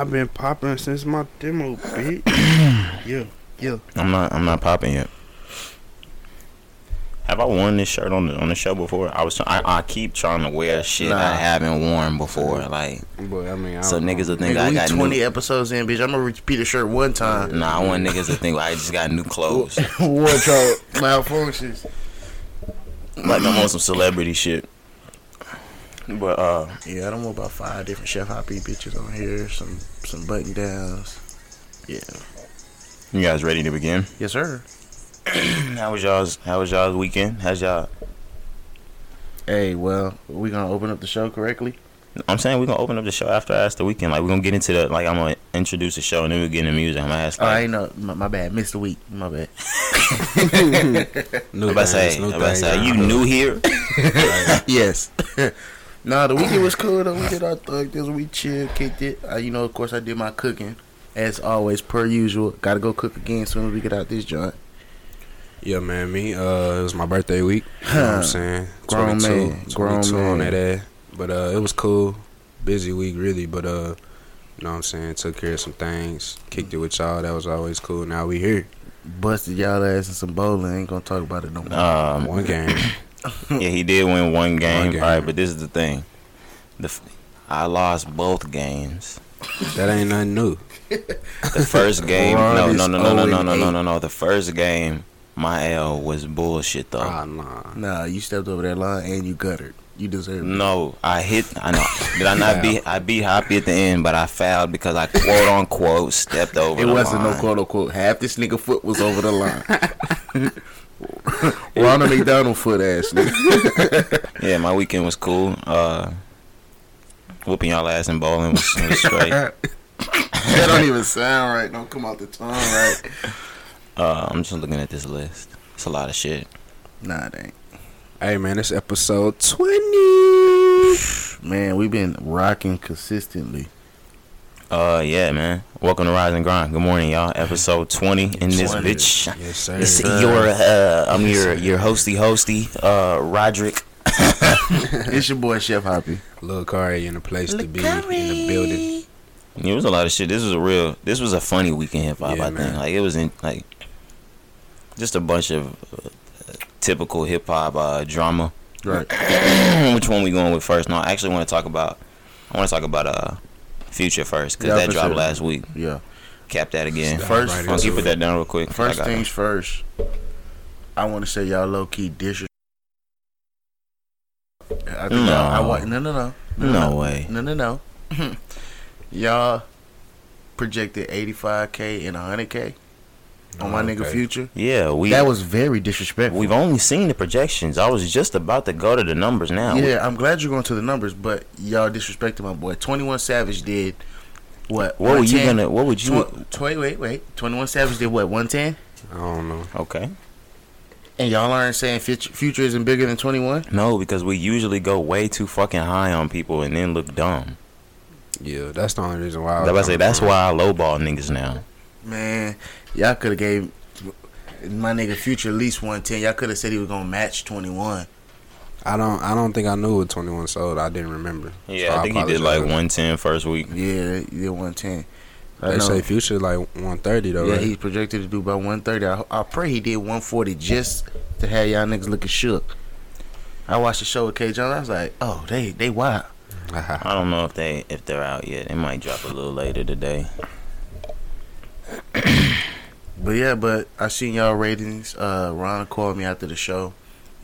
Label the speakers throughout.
Speaker 1: I've been popping since my demo, bitch. yeah, yeah.
Speaker 2: I'm not. I'm not popping yet. Have I worn this shirt on the on the show before? I was. I, I keep trying to wear shit
Speaker 3: Nah.
Speaker 2: I haven't worn before. Like,
Speaker 1: But I mean, I
Speaker 2: so
Speaker 1: don't know.
Speaker 2: niggas will think
Speaker 3: Nigga,
Speaker 2: I
Speaker 3: we
Speaker 2: got
Speaker 3: 20
Speaker 2: new.
Speaker 3: episodes in, bitch. I'm gonna repeat a shirt one time.
Speaker 2: Nah, I want niggas to think I just got new clothes.
Speaker 3: Wardrobe malfunctions.
Speaker 2: like I'm on some celebrity shit. But uh,
Speaker 3: Yeah, I don't know about five different Chef Hoppy bitches on here. Some some button downs. Yeah.
Speaker 2: you guys ready to begin?
Speaker 3: Yes, sir.
Speaker 2: How was y'all's How was y'all's weekend? How's y'all?
Speaker 3: Hey, well, we gonna open up the show correctly?
Speaker 2: I'm saying we're gonna open up the show after I ask the weekend. Like we're gonna get into the like I'm gonna introduce the show and then we get into music. I'm gonna ask
Speaker 3: Oh, I ain't know. My, my bad. Missed the week. My bad.
Speaker 1: New
Speaker 2: I'm about to say,
Speaker 1: new
Speaker 2: I'm about to say, you new here?
Speaker 3: yes. nah, the weekend was cool though. We did our thug this. We chilled, kicked it. Uh, you know, of course, I did my cooking as always, per usual. Got to go cook again soon as we get out this joint.
Speaker 1: Yeah, man. Me, uh, it was my birthday week. You know what I'm saying?
Speaker 3: Grown
Speaker 1: 22,
Speaker 3: man, grown
Speaker 1: 22 on that ass. But uh, it was cool. Busy week, really. But uh, you know what I'm saying? Took care of some things. Kicked it with y'all. That was always cool. Now we here.
Speaker 3: Busted y'all ass in some bowling. Ain't gonna talk about it no more.
Speaker 2: Um,
Speaker 1: One game.
Speaker 2: yeah, he did win one game,
Speaker 1: One game.
Speaker 2: right? But this is the thing, the f- I lost both games.
Speaker 1: that ain't nothing new.
Speaker 2: The first game, no, no, no, no, no, no, no, no, no, no. The first game, my L was bullshit though.
Speaker 1: Ah, nah.
Speaker 3: nah, you stepped over that line and you guttered. You deserve it.
Speaker 2: No, I hit. I know. Did I not be? I beat Hoppy at the end, but I fouled because I quote unquote stepped over.
Speaker 3: It wasn't no quote unquote. Half this nigga foot was over the line. Ronald McDonald foot ass nigga.
Speaker 2: Yeah, my weekend was cool. Uh, whooping y'all ass and bowling was, was straight.
Speaker 3: that don't even sound right. Don't come out the tongue right.
Speaker 2: Uh, I'm just looking at this list. It's a lot of shit.
Speaker 3: Nah, it ain't.
Speaker 1: Hey, man, it's episode 20.
Speaker 3: Man, we've been rocking consistently.
Speaker 2: Uh, yeah, man. Welcome to Rise and Grind. Good morning, y'all. Episode 20 in this
Speaker 3: 20.
Speaker 2: bitch.
Speaker 1: Yes, sir.
Speaker 2: It's your, uh, I'm your, your hosty, hosty, uh, Roderick.
Speaker 3: It's your boy Chef Hoppy.
Speaker 1: Lil Kari in the place to be in the building.
Speaker 2: It was a lot of shit. This was a real, this was a funny weekend hip hop,
Speaker 1: Yeah,
Speaker 2: I think. Like, it was in, like, just a bunch of uh, typical hip hop, uh, drama.
Speaker 3: Right.
Speaker 2: Which one we going with first? No, I actually want to talk about, I want to talk about, uh, Future first, because
Speaker 3: Yeah,
Speaker 2: that dropped
Speaker 3: sure.
Speaker 2: last week.
Speaker 3: Yeah.
Speaker 2: Cap that again.
Speaker 3: First-
Speaker 1: right
Speaker 2: Funky,
Speaker 1: into
Speaker 2: put that down real quick.
Speaker 3: First
Speaker 2: I got
Speaker 3: things first. I want to say y'all low key disrespect. I think
Speaker 2: No.
Speaker 3: y'all, I want no no no
Speaker 2: No way.
Speaker 3: no no no. y'all projected 85k and 100k on my nigga
Speaker 1: okay.
Speaker 3: Future.
Speaker 2: Yeah, we
Speaker 3: That was very disrespectful.
Speaker 2: we've only seen the projections. I was just about to go to the numbers now.
Speaker 3: Yeah, I'm glad you're going to the numbers, but y'all disrespected my boy. 21 Savage did what?
Speaker 2: What were you
Speaker 3: 110?
Speaker 2: gonna? What would you?
Speaker 3: Tw- wait, wait, wait. 21 Savage did what? 110?
Speaker 1: I don't know.
Speaker 2: Okay.
Speaker 3: And y'all aren't saying Future, Future isn't bigger than 21?
Speaker 2: No, because we usually go way too fucking high on people and then look dumb.
Speaker 1: Yeah, that's the only reason why.
Speaker 2: I was about to say that's why I lowball niggas now.
Speaker 3: Man, y'all could have gave my nigga Future at least 110. Y'all could have said he was going to match 21.
Speaker 1: I don't. I don't think I knew what 21 sold. I didn't remember.
Speaker 2: Yeah,
Speaker 1: So
Speaker 2: I think he did like
Speaker 1: apologize.
Speaker 2: 110 first week.
Speaker 3: Yeah, he did 110. I
Speaker 1: They
Speaker 3: know.
Speaker 1: say Future like 130 though.
Speaker 3: yeah,
Speaker 1: right?
Speaker 3: he's projected to do about 130. I, I pray he did 140 just to have y'all niggas looking shook. I watched the show with K. Jones. I was like, oh, they they wild.
Speaker 2: I don't know if they if they're out yet. They might drop a little later today.
Speaker 3: But yeah, but I seen y'all ratings. Uh, Ron called me after the show,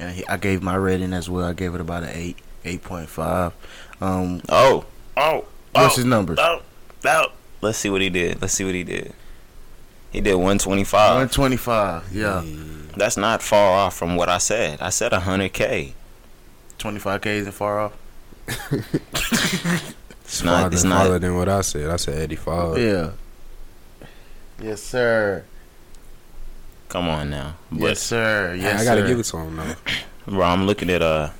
Speaker 3: and he, I gave my rating as well. I gave it about an eight, eight point five. Um,
Speaker 2: Oh, oh,
Speaker 3: what's
Speaker 2: oh,
Speaker 3: his numbers?
Speaker 2: oh, oh. Let's see what he did. Let's see what he did. He did 125.
Speaker 3: One twenty five. Yeah,
Speaker 2: That's not far off from what I said. I said 100k.
Speaker 3: twenty five k isn't far off.
Speaker 2: It's not.
Speaker 1: farther,
Speaker 2: It's
Speaker 1: farther
Speaker 2: not.
Speaker 1: than what I said. I said 85.
Speaker 3: Yeah. Yes, sir.
Speaker 2: Come on now. But
Speaker 3: yes, sir. Yes,
Speaker 1: I gotta
Speaker 3: sir.
Speaker 1: give it to him though.
Speaker 2: Bro, I'm looking at uh.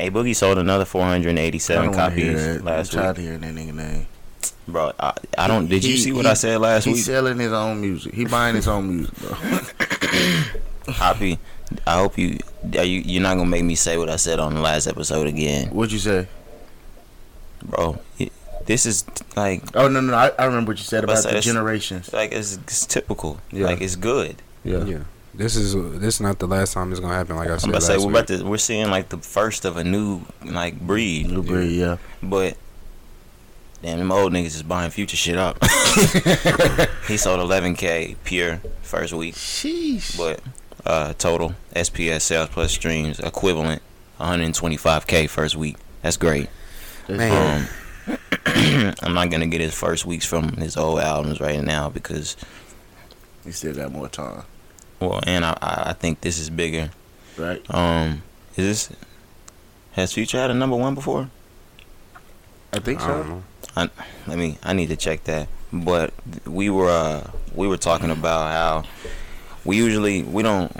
Speaker 2: A Boogie sold another 487
Speaker 3: don't hear
Speaker 2: copies
Speaker 3: that.
Speaker 2: last
Speaker 3: I'm
Speaker 2: week.
Speaker 3: tired of hearing that nigga name.
Speaker 2: Bro, I, I don't. Did you
Speaker 3: He-
Speaker 2: see what
Speaker 3: he-
Speaker 2: I said last
Speaker 3: He's
Speaker 2: week?
Speaker 3: He's selling his own music. He buying his own music, bro.
Speaker 2: Hoppy, I hope you. Are you? You're not gonna make me say what I said on the last episode again,
Speaker 3: What'd you say?
Speaker 2: bro. It, this is like
Speaker 3: Oh no no, no I, I remember what you said about the
Speaker 2: it's-
Speaker 3: generations.
Speaker 2: like it's, it's typical.
Speaker 3: Yeah.
Speaker 2: Like it's good.
Speaker 3: Yeah.
Speaker 1: Yeah. This is this is not the last time it's gonna happen. Like I
Speaker 2: I'm
Speaker 1: said,
Speaker 2: about to say we're
Speaker 1: week.
Speaker 2: about to we're seeing like the first of a new like breed.
Speaker 3: New breed, yeah.
Speaker 2: But damn, them old niggas is buying future shit up. he sold 11k pure first week,
Speaker 3: Sheesh.
Speaker 2: but uh total SPS sales plus streams equivalent 125k first week. That's great.
Speaker 3: That's
Speaker 1: Man.
Speaker 2: Um, I'm not gonna get his first weeks from his old albums right now because
Speaker 3: he still got more time,
Speaker 2: well, and I I I think this is bigger.
Speaker 3: right?
Speaker 2: Um, is this has Future had a number one before?
Speaker 3: I think
Speaker 1: I don't
Speaker 3: so.
Speaker 1: know.
Speaker 2: Let me. I need to check that. But we were uh, we were talking about how we usually we don't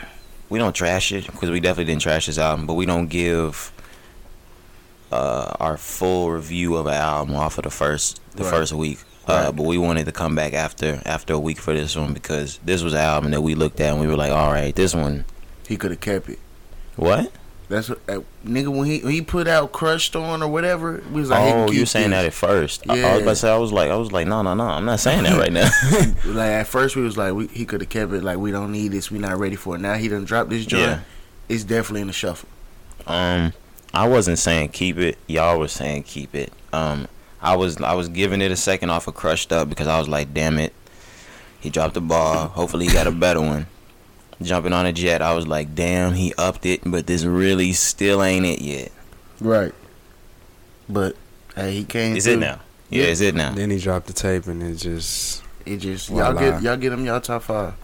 Speaker 2: we don't trash it because we definitely didn't trash this album, but we don't give uh, our full review of an album off of the first the
Speaker 3: Right.
Speaker 2: first week. Uh,
Speaker 3: Right.
Speaker 2: but we wanted to come back after after a week for this one because this was an album that we looked at and we were like, all right, this one.
Speaker 3: He could have kept it.
Speaker 2: What?
Speaker 3: That's what uh, nigga when he when he put out Crushed Up or whatever. We was like,
Speaker 2: oh, you saying
Speaker 3: this.
Speaker 2: that at first? I, I was
Speaker 3: Yeah.
Speaker 2: about to say I was like I was like no no no I'm not saying that right now.
Speaker 3: Like at first we was like we, he could have kept it. Like we don't need this. We not ready for it. Now he done dropped this joint.
Speaker 2: Yeah.
Speaker 3: It's definitely in the shuffle.
Speaker 2: Um, I wasn't saying keep it. Y'all was saying keep it. Um, I was I was giving it a second off of crushed up because I was like, damn it, he dropped the ball. Hopefully he got a better one. Jumping on a jet, I was like, damn, he upped it, but this really still ain't it yet.
Speaker 3: Right. But hey, he came.
Speaker 2: Is it now? Yeah,
Speaker 3: Yeah.
Speaker 2: is it now?
Speaker 1: Then he dropped the tape and it just
Speaker 3: It just
Speaker 1: Voila.
Speaker 3: y'all get y'all get him y'all top five.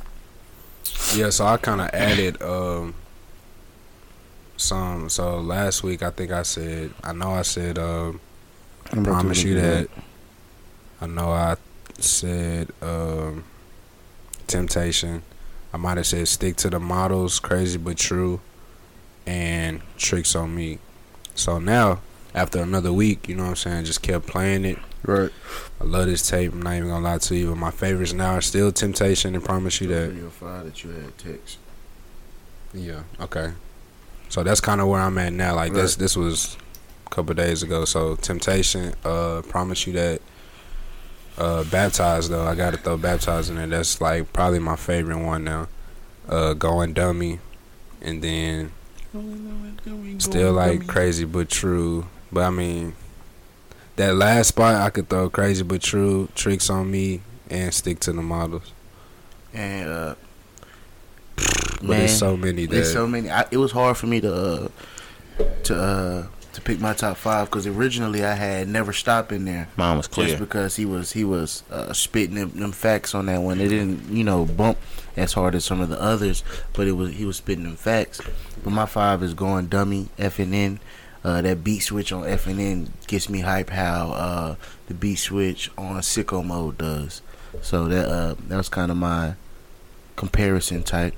Speaker 1: yeah. So I kind of added um some. So last week I think I said I know I said I promise you that. I know I said um temptation. I might have said stick to the models, crazy but true, and tricks on me. So now after another week, you know what I'm saying, just kept playing it.
Speaker 3: Right.
Speaker 1: I love this tape. I'm not even gonna lie to you, but my favorites now are still Temptation and Promise You That.
Speaker 3: Video file that you had text.
Speaker 1: Yeah. Okay. So that's kind of where I'm at now. Like this,
Speaker 3: Right.
Speaker 1: this was a couple days ago. So Temptation, uh, Promise You That. Uh, Baptized though, I gotta throw Baptized in there. That's like probably my favorite one now. Uh, Going Dummy, and then still like Crazy but True. But I mean, that last spot I could throw Crazy but True, Tricks on Me, and Stick to the Models.
Speaker 3: And uh,
Speaker 1: But
Speaker 3: man,
Speaker 1: there's so many that
Speaker 3: there's so many. I, it was hard for me to uh, to uh, to pick my top five because originally I had Never Stop in there.
Speaker 2: Mine was clear Just
Speaker 3: because he was he was uh, spitting them, them facts on that one, it didn't you know bump as hard as some of the others, but it was he was spitting them facts. But my five is going dummy F and N. Uh, that beat switch on F and N gets me hype. How uh, the beat switch on sicko mode does. So that uh, that was kind of my comparison type.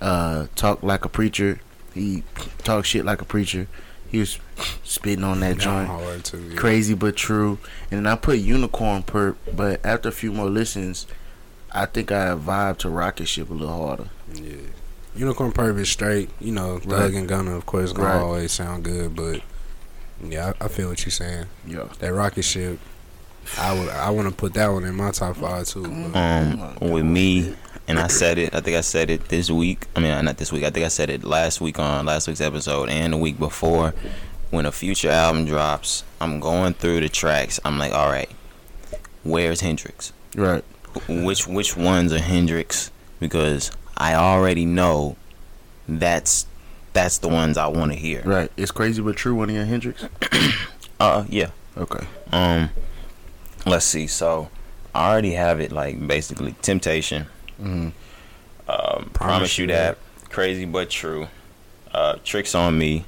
Speaker 3: Uh, talk like a preacher. He talk shit like a preacher. He was spitting on that joint
Speaker 1: too. yeah.
Speaker 3: crazy but true. And then I put unicorn purp, but after a few more listens, I think I vibe to rocket ship a little harder.
Speaker 1: Yeah. Unicorn Purp is straight. You know, Thug
Speaker 3: Right.
Speaker 1: and Gunna, of course, gonna
Speaker 3: Right.
Speaker 1: always sound good, but yeah, I, I feel what you're saying.
Speaker 3: Yeah.
Speaker 1: That rocket ship, I would, I want to put that one in my top five too. But
Speaker 2: Um, with me, and I said it. I think I said it this week. I mean, not this week. I think I said it last week on last week's episode and the week before. When a future album drops, I'm going through the tracks. I'm like, all right, where's Hendrix?
Speaker 3: Right.
Speaker 2: Which which ones are Hendrix? Because I already know that's that's the ones I want to hear.
Speaker 3: Right. It's crazy but true one of your Hendrix.
Speaker 2: Uh, yeah.
Speaker 3: Okay.
Speaker 2: Um, let's see. So I already have it like basically Temptation.
Speaker 3: Mm-hmm.
Speaker 2: Um, promise, you that. Crazy but true. Uh, tricks on me.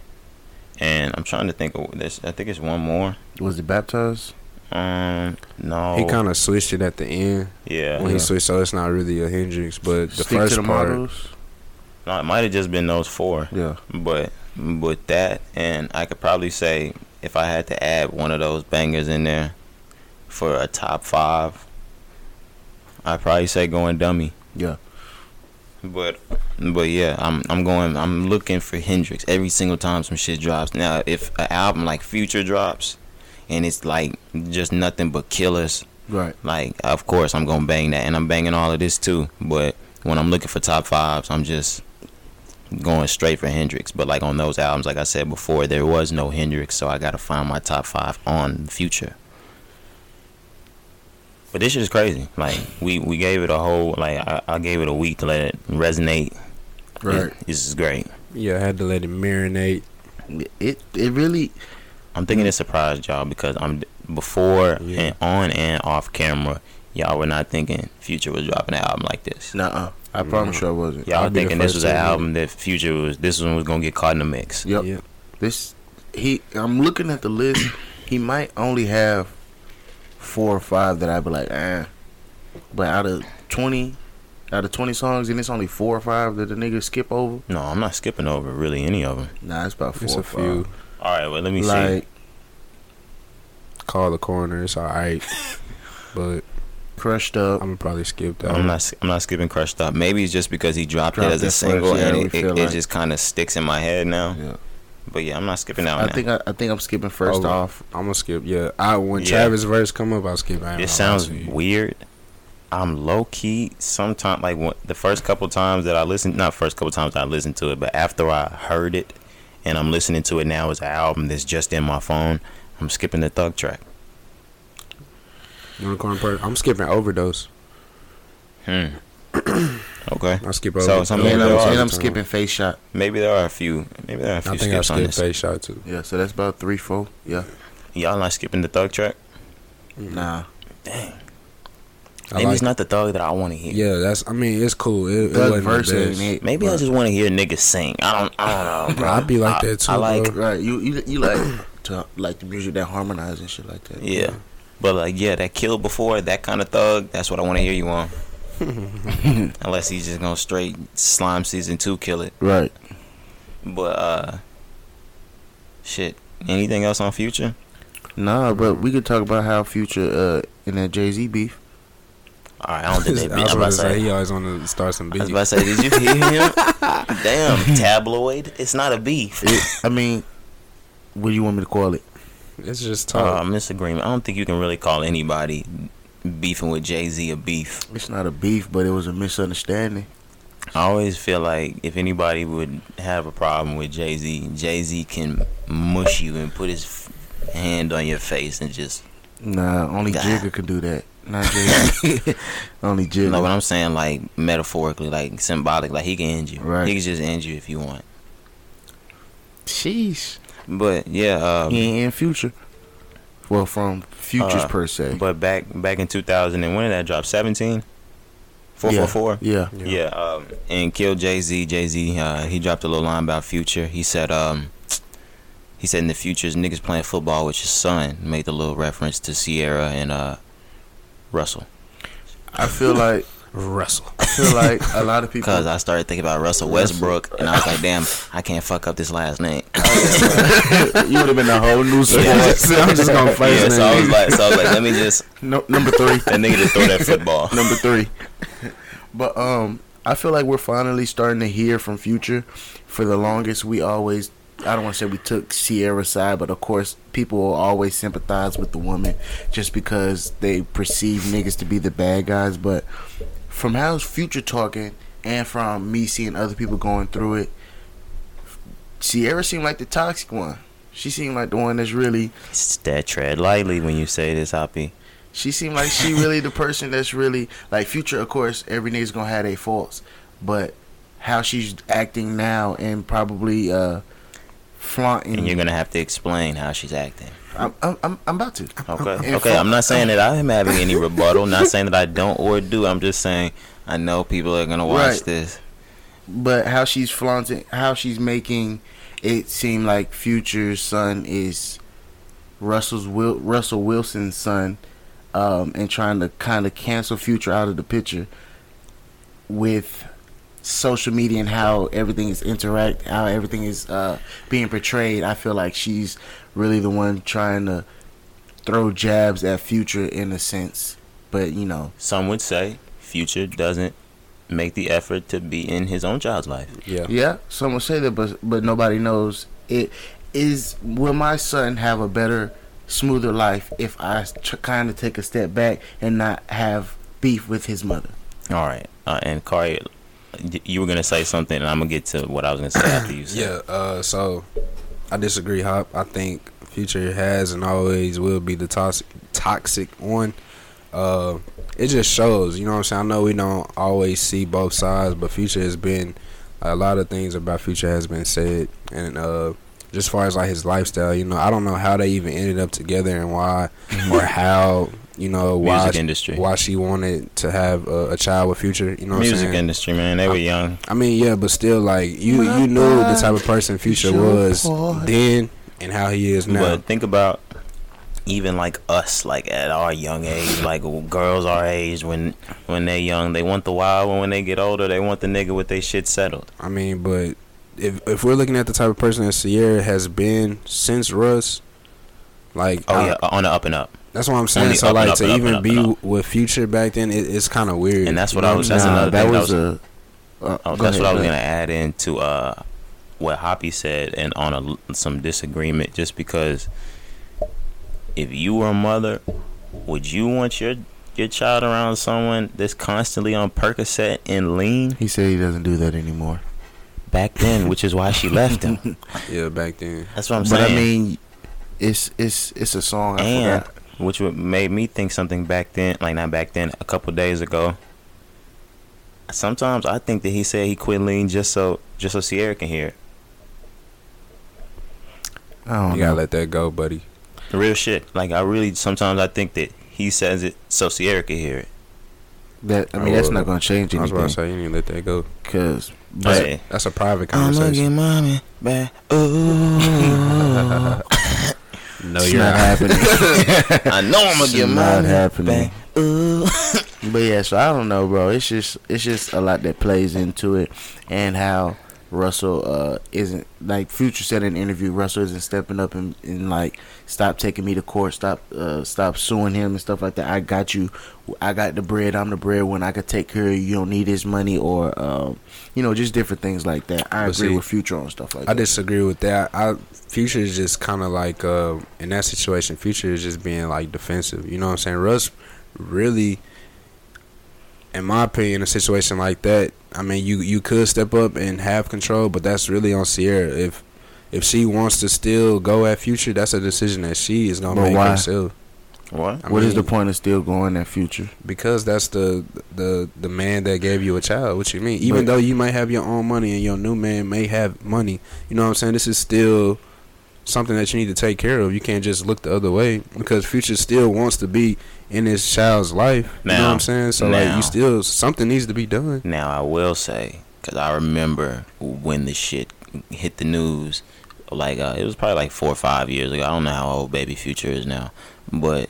Speaker 2: And I'm trying to think of this. I think it's one more.
Speaker 3: Was it baptized?
Speaker 2: Um, no.
Speaker 1: he kind of switched it at the end
Speaker 2: yeah.
Speaker 1: when
Speaker 3: Yeah.
Speaker 1: he switched, so it's not really a Hendrix. But the
Speaker 3: Stick
Speaker 1: first
Speaker 3: to the
Speaker 1: part,
Speaker 3: models.
Speaker 2: No, it might have just been those four.
Speaker 3: Yeah.
Speaker 2: But with that, and I could probably say if I had to add one of those bangers in there for a top five, I'd probably say going dummy.
Speaker 3: Yeah.
Speaker 2: But but yeah, I'm I'm going I'm looking for Hendrix every single time some shit drops. Now if an album like Future drops, and it's like just nothing but killers.
Speaker 3: Right.
Speaker 2: Like, of course, I'm gonna bang that, and I'm banging all of this too. But when I'm looking for top fives, I'm just going straight for Hendrix. But like on those albums, like I said before, there was no Hendrix, so I gotta find my top five on Future. But this shit is crazy. Like we we gave it a whole like I, I gave it a week to let it resonate.
Speaker 3: Right.
Speaker 2: It- this is great.
Speaker 1: Yeah, I had to let it marinate.
Speaker 3: It it really
Speaker 2: I'm thinking it surprised y'all because I'm before
Speaker 1: Yeah.
Speaker 2: and on and off camera. Y'all were not thinking Future was dropping an album like this.
Speaker 3: Nuh-uh. I promise you I wasn't.
Speaker 2: Y'all
Speaker 1: I'll
Speaker 2: thinking this was an album that Future was. This one was gonna get caught in the mix.
Speaker 3: Yep.
Speaker 1: Yep.
Speaker 3: This he I'm looking at the list. he might only have four or five that I'd be like, eh. But out of twenty out of twenty songs and it's only four or five that the niggas skip over.
Speaker 2: No, I'm not skipping over really any of them.
Speaker 3: Nah, it's about four
Speaker 1: It's
Speaker 3: or
Speaker 1: a few.
Speaker 3: five.
Speaker 2: All right, well let me see.
Speaker 3: Like
Speaker 1: Call the Coroner. It's alright. but
Speaker 3: crushed up.
Speaker 1: I'm probably skip that.
Speaker 2: I'm not. I'm not skipping Crushed Up. Maybe it's just because he dropped,
Speaker 3: Dropped
Speaker 2: it as
Speaker 3: it
Speaker 2: a
Speaker 3: first,
Speaker 2: single
Speaker 3: yeah,
Speaker 2: and
Speaker 3: we
Speaker 2: it,
Speaker 3: feel
Speaker 2: it, it just kind of sticks in my head now.
Speaker 3: Yeah.
Speaker 2: But yeah, I'm not skipping that
Speaker 3: I
Speaker 2: one.
Speaker 3: think I, I think I'm skipping first
Speaker 1: Oh,
Speaker 3: off.
Speaker 1: I'm gonna skip. Yeah, I when
Speaker 2: Yeah.
Speaker 1: Travis verse come up, I'll skip. I
Speaker 2: It sounds
Speaker 1: lie to you.
Speaker 2: weird. I'm low key. Sometimes, like when, the first couple times that I listened, not first couple times I listened to it, but after I heard it, and I'm listening to it now as an album that's just in my phone, I'm skipping the Thug track.
Speaker 1: Unicorn Purp. I'm skipping overdose.
Speaker 2: Hmm. okay.
Speaker 1: I'll skip
Speaker 2: So,
Speaker 1: overdose.
Speaker 2: some
Speaker 3: And
Speaker 2: maybe
Speaker 3: I'm,
Speaker 2: there are
Speaker 3: and I'm
Speaker 1: Time.
Speaker 3: skipping face shot.
Speaker 2: Maybe there are a few. Maybe there are a few
Speaker 1: I think I
Speaker 2: skips on
Speaker 1: skip
Speaker 2: this.
Speaker 1: face shot too.
Speaker 3: Yeah, so that's about three, four. Yeah.
Speaker 2: Y'all not skipping the Thug track?
Speaker 3: Nah. Mm-hmm.
Speaker 2: Dang.
Speaker 1: I
Speaker 2: Maybe
Speaker 1: like.
Speaker 2: it's not the Thug that I want to hear.
Speaker 1: yeah, that's. I mean, it's cool. It, it
Speaker 3: Thug
Speaker 1: wasn't
Speaker 3: verse
Speaker 1: the
Speaker 3: it.
Speaker 2: Maybe I just want to hear niggas sing. I don't. I don't know, bro.
Speaker 1: I'd be like
Speaker 2: I-
Speaker 1: that too.
Speaker 2: I like.
Speaker 1: bro.
Speaker 3: Right. You you you like to like the music that harmonizes and shit like that.
Speaker 2: Yeah. But like, yeah, that killed before that kind of thug. That's what I want to hear you on. Unless he's just gonna straight slime season two kill it.
Speaker 3: Right.
Speaker 2: But uh, shit. Anything else on Future?
Speaker 3: Nah, but we could talk about how Future uh in that Jay Z beef.
Speaker 2: All right, I don't think they.
Speaker 1: I
Speaker 2: I
Speaker 1: was
Speaker 2: was
Speaker 1: about
Speaker 2: about
Speaker 1: to
Speaker 2: to
Speaker 1: say
Speaker 2: say.
Speaker 1: he always want to start some beef.
Speaker 2: I was
Speaker 1: beef.
Speaker 2: about to say, did you hear him? Damn, tabloid. It's not a beef.
Speaker 3: It, I mean, what do you want me to call it?
Speaker 1: It's just
Speaker 2: Uh,
Speaker 1: talk.
Speaker 2: misagreement. I don't think you can really call anybody beefing with Jay Z a beef.
Speaker 3: It's not a beef, but it was a misunderstanding.
Speaker 2: I always feel like if anybody would have a problem with Jay Z, Jay Z can mush you and put his f- hand on your face and just.
Speaker 3: Nah, only
Speaker 2: God.
Speaker 3: Jigga could do that. Not Jay Z. only
Speaker 2: You know what I'm saying? Like metaphorically, like symbolic. Like he can end you.
Speaker 3: Right.
Speaker 2: He can just end you if you want.
Speaker 3: Sheesh.
Speaker 2: But yeah. Um,
Speaker 3: He ain't in Future. Well, from Futures
Speaker 2: Uh,
Speaker 3: per se.
Speaker 2: But back back in 2000 and when did that drop? 17. Four
Speaker 3: yeah.
Speaker 2: four four.
Speaker 3: Yeah.
Speaker 2: Yeah, um, and Kill Jay Z. Jay Z, uh, he dropped a little line about Future. He said, um, he said in the futures, niggas playing football with your son. Made the little reference to Ciara and uh, Russell.
Speaker 3: I feel like
Speaker 1: Russell.
Speaker 3: I feel like a lot of people.
Speaker 2: Cause I started thinking about Russell Westbrook, and I was like, damn, I can't fuck up this last name.
Speaker 3: you would have been a whole new sport.
Speaker 2: Yeah.
Speaker 1: I'm just gonna first
Speaker 2: yeah, so I was like, so I was like, let me just
Speaker 3: No, number three.
Speaker 2: that nigga just throw that football.
Speaker 3: number three. But um, I feel like we're finally starting to hear from Future. For the longest, we always. I don't want to say we took Ciara's side, but of course, people will always sympathize with the woman just because they perceive niggas to be the bad guys. But from how Future talking and from me seeing other people going through it, Ciara seemed like the toxic one. She seemed like the one that's really.
Speaker 2: It's that tread lightly when you say this, Hoppy.
Speaker 3: She seemed like she really the person that's really like future. Of course, every nigga's gonna have their faults, but how she's acting now and probably uh flaunting.
Speaker 2: And you're gonna have to explain how she's acting.
Speaker 3: I'm, I'm, I'm, about to.
Speaker 2: Okay. Okay. I'm not saying that I am having any rebuttal. Not saying that I don't or do. I'm just saying I know people are gonna watch
Speaker 3: Right.
Speaker 2: this.
Speaker 3: But how she's flaunting, how she's making it seem like Future's son is Russell's Will, Russell Wilson's son, um, and trying to kind of cancel Future out of the picture with social media and how everything is interact, how everything is uh, being portrayed. I feel like she's really the one trying to throw jabs at Future in a sense. But you know,
Speaker 2: Some would say Future doesn't make the effort to be in his own child's life.
Speaker 1: Yeah.
Speaker 3: Yeah, someone say that, but but nobody knows it. Is will my son have a better smoother life if I tr- kind of take a step back and not have beef with his mother.
Speaker 2: All right, uh, and Kari, y- you were gonna say something, and I'm gonna get to what I was gonna say after you. Said.
Speaker 1: Yeah, uh, so I disagree, Hop. I think Future has and always will be the toxic, toxic one. Uh, it just shows, you know what I'm saying? I know we don't always see both sides, but Future has been a lot of things about Future has been said, and uh, just as far as like his lifestyle, you know, I don't know how they even ended up together and why, or how, you know, why
Speaker 2: Music
Speaker 1: she,
Speaker 2: industry.
Speaker 1: why she wanted to have a, a child with Future. You know what I'm
Speaker 2: Music industry, man. They were young.
Speaker 1: I mean, yeah, but still, like you, you knew the type of person Future was then and how he is now.
Speaker 2: But think about even like us, like at our young age, like girls our age, when when they young, they want the wild. When when they get older, they want the nigga with their shit settled.
Speaker 1: I mean, but if if we're looking at the type of person that Ciara has been since Russ, like,
Speaker 2: Oh
Speaker 1: I-
Speaker 2: yeah, on the up and up.
Speaker 1: That's what I'm saying. So
Speaker 2: up
Speaker 1: like
Speaker 2: up
Speaker 1: to
Speaker 2: up
Speaker 1: even be with Future back then, it, it's kind of weird.
Speaker 2: And that's what
Speaker 1: You
Speaker 2: I was- that's
Speaker 1: saying?
Speaker 2: another
Speaker 3: that
Speaker 2: thing that
Speaker 3: was a. Uh,
Speaker 2: Oh, that's
Speaker 3: ahead,
Speaker 2: what I was gonna add into uh, what Hoppy said, and on a l some disagreement, just because if you were a mother, would you want your your child around someone that's constantly on Percocet and lean
Speaker 3: He said he doesn't do that anymore.
Speaker 2: back then, which is why she left him.
Speaker 1: Yeah, back then.
Speaker 2: That's what I'm saying.
Speaker 3: But
Speaker 2: saying.
Speaker 3: I mean, it's it's it's a song. I
Speaker 2: and
Speaker 3: forgot.
Speaker 2: Which would made me think something back then, like not back then, a couple days ago. Sometimes I think that he said he quit lean just so just so Ciara can hear it.
Speaker 3: I don't
Speaker 1: You gotta let that go, buddy.
Speaker 2: Real shit. Like I really sometimes I think that he says it so Ciara can hear it.
Speaker 3: That I mean,
Speaker 1: Oh,
Speaker 3: that's not gonna change anything.
Speaker 1: I was about to
Speaker 3: anything.
Speaker 1: say you need to let that go.
Speaker 3: Cause, but
Speaker 2: Hey,
Speaker 1: That's a private
Speaker 2: I'ma
Speaker 1: conversation.
Speaker 2: mommy back. Ooh.
Speaker 1: No,
Speaker 3: it's
Speaker 1: you're
Speaker 3: not
Speaker 1: not.
Speaker 3: happening.
Speaker 2: I know I'ma
Speaker 3: It's
Speaker 2: get
Speaker 3: not happening. But yeah, so I don't know, bro. It's just it's just a lot that plays into it, and how Russell uh isn't like Future said in an interview. Russell isn't stepping up and, and like stop taking me to court, stop uh stop suing him and stuff like that. I got you. I got the bread. I'm the bread. When I could take care of you, you don't need his money or um you know just different things like that. I
Speaker 1: But
Speaker 3: agree
Speaker 1: see,
Speaker 3: with Future on stuff like
Speaker 1: I
Speaker 3: that.
Speaker 1: disagree with that. I Future is just kind of like uh, in that situation. Future is just being like defensive. You know what I'm saying? Russ really, in my opinion, a situation like that. I mean, you you could step up and have control, but that's really on Ciara. If if she wants to still go at Future, that's a decision that she is gonna
Speaker 3: But
Speaker 1: make
Speaker 3: why?
Speaker 1: herself.
Speaker 2: What?
Speaker 1: I
Speaker 3: What is the point of still going at Future?
Speaker 1: Because that's the the the man that gave you a child. What you mean? Even
Speaker 3: But-
Speaker 1: though you might have your own money and your new man may have money, you know what I'm saying? This is still something that you need to take care of. You can't just look the other way because Future still wants to be in his child's life. you know what I'm saying? So like you still something needs to be done.
Speaker 2: Now I will say, cause I remember when the shit hit the news, like uh, it was probably like four or five years ago. I don't know how old Baby Future is now, but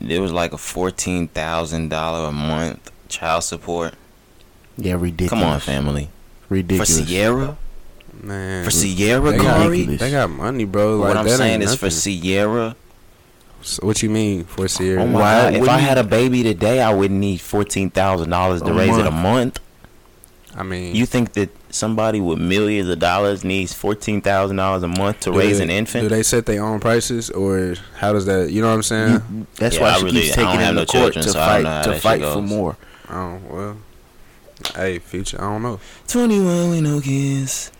Speaker 2: it was like a fourteen thousand dollar a month child support.
Speaker 3: Yeah, ridiculous.
Speaker 2: Come on, family.
Speaker 3: ridiculous.
Speaker 2: For Ciara,
Speaker 1: Man.
Speaker 2: for Ciara,
Speaker 1: they got, they got money, bro. Like
Speaker 2: what I'm saying is for. Ciara.
Speaker 1: So what you mean for Ciara?
Speaker 2: Oh my
Speaker 3: Why
Speaker 2: god! If I had a baby today, I would need fourteen thousand dollars to
Speaker 3: A
Speaker 2: raise it a
Speaker 3: month.
Speaker 2: month.
Speaker 1: I mean,
Speaker 2: You think that somebody with millions of dollars needs fourteen thousand dollars a month to raise
Speaker 1: they-
Speaker 2: an infant?
Speaker 1: Do they set their own prices or how does that? You know what I'm saying?
Speaker 3: You- that's
Speaker 2: Yeah,
Speaker 3: why
Speaker 2: I
Speaker 3: she
Speaker 2: really-
Speaker 3: keeps taking
Speaker 2: have
Speaker 3: him
Speaker 2: no
Speaker 3: to court
Speaker 2: children,
Speaker 3: to
Speaker 2: so I don't know
Speaker 3: fight to fight for more.
Speaker 1: Oh well. Hey, future. I don't know.
Speaker 2: Twenty one with no kids.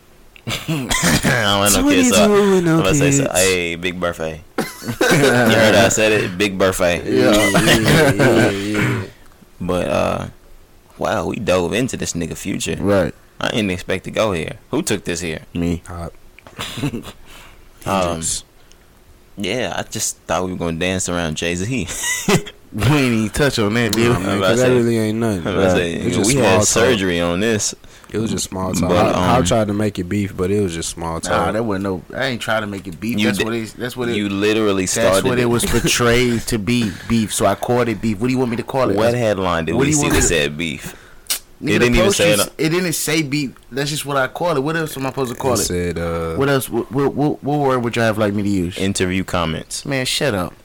Speaker 2: I want no kids. So I'm gonna say, so, hey, big birthday. you heard I said it, big birthday.
Speaker 1: yeah, yeah, yeah.
Speaker 2: But uh, wow, we dove into this nigga future.
Speaker 3: Right,
Speaker 2: I didn't expect to go here. Who took this here?
Speaker 3: me.
Speaker 1: Hot.
Speaker 2: Um, yeah, I just thought we were gonna dance around Jay Z.
Speaker 3: We ain't even touch on that,
Speaker 1: Nah,
Speaker 3: dude.
Speaker 1: man,
Speaker 2: I'm about
Speaker 1: 'cause
Speaker 2: to
Speaker 1: that really ain't nothing.
Speaker 2: I was say,
Speaker 1: It was just
Speaker 2: we
Speaker 1: small
Speaker 2: had
Speaker 1: talk.
Speaker 2: surgery on this.
Speaker 1: It was just small talk.
Speaker 2: But,
Speaker 1: I, I
Speaker 2: um,
Speaker 1: tried to make it beef, but it was just small
Speaker 3: Nah,
Speaker 1: talk.
Speaker 3: that wasn't no. I ain't trying to make it beef.
Speaker 2: You
Speaker 3: that's
Speaker 2: di-
Speaker 3: what it. That's what it.
Speaker 2: You literally started.
Speaker 3: that's what it was portrayed to be beef. So I called it beef. What do you want me to call it?
Speaker 2: What
Speaker 3: That's-
Speaker 2: headline did
Speaker 3: What do
Speaker 2: we
Speaker 3: you
Speaker 2: see
Speaker 3: want
Speaker 2: that said beef?
Speaker 3: Nigga,
Speaker 2: It didn't even say
Speaker 3: just-
Speaker 2: it.
Speaker 3: It didn't say beef. That's just what I call it. What else am I supposed to call
Speaker 1: It
Speaker 3: it?
Speaker 1: said, uh,
Speaker 3: What else? What, what, what, what word would you have like me to use?
Speaker 2: Interview comments.
Speaker 3: Man, shut up.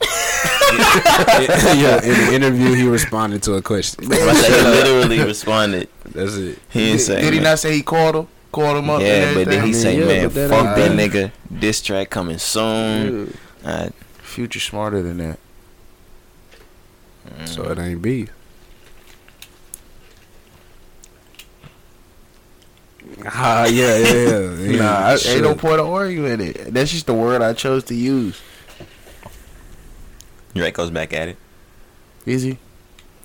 Speaker 1: yeah, in the interview, he responded to a question.
Speaker 2: I he literally responded.
Speaker 1: That's it.
Speaker 2: He didn't
Speaker 3: Did,
Speaker 2: say.
Speaker 3: did he not say he called him? Called him up?
Speaker 2: Yeah,
Speaker 3: and
Speaker 2: but then he
Speaker 3: everything?
Speaker 2: say,
Speaker 1: yeah,
Speaker 2: "Man,
Speaker 1: that
Speaker 2: fuck that
Speaker 1: right.
Speaker 2: nigga. Diss track coming soon." Uh,
Speaker 3: Future smarter than that.
Speaker 2: Mm.
Speaker 1: So it ain't beef. Ah, yeah, yeah, yeah. yeah.
Speaker 3: Nah, I, ain't no point of arguing it. That's just the word I chose to use.
Speaker 2: Draco's back at it.
Speaker 3: Is he?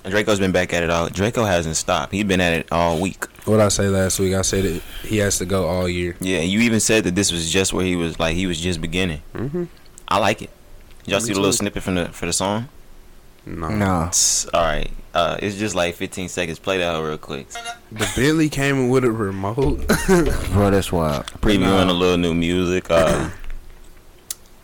Speaker 2: Draco's been back at it all. Draco hasn't stopped. He's been at it all week.
Speaker 1: What I say last week? I said it. He has to go all year.
Speaker 2: Yeah, you even said that this was just where he was like he was just beginning.
Speaker 1: Mm-hmm.
Speaker 2: I like it. Y'all
Speaker 1: Me
Speaker 2: see the little snippet from the for the song?
Speaker 1: No.
Speaker 3: Nah.
Speaker 2: It's- All right, uh, it's just like 15 seconds. Play that real quick.
Speaker 1: The Bentley came in with a remote.
Speaker 3: Bro, that's wild.
Speaker 2: Previewing
Speaker 1: Nah.
Speaker 2: a little new music. Uh,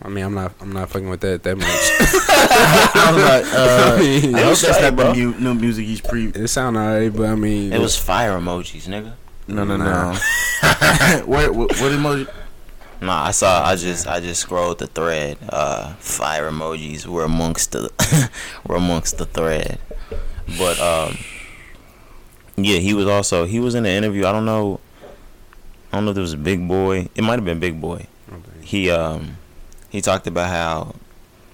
Speaker 1: I mean, I'm not. I'm not fucking with that that much.
Speaker 3: I was like, uh,
Speaker 1: I mean,
Speaker 3: I hope that's not the mu- new music he's pre.
Speaker 1: it sound alright, but I mean,
Speaker 2: it was fire emojis, nigga.
Speaker 3: No, no,
Speaker 1: Nah.
Speaker 3: no. what, what, what emoji?
Speaker 2: Nah, I saw. I just I just scrolled the thread. Uh, fire emojis were amongst the were amongst the thread. But um, yeah, he was also he was in the interview. I don't know. I don't know if it was Big Boy. It might have been Big Boy. He um he talked about how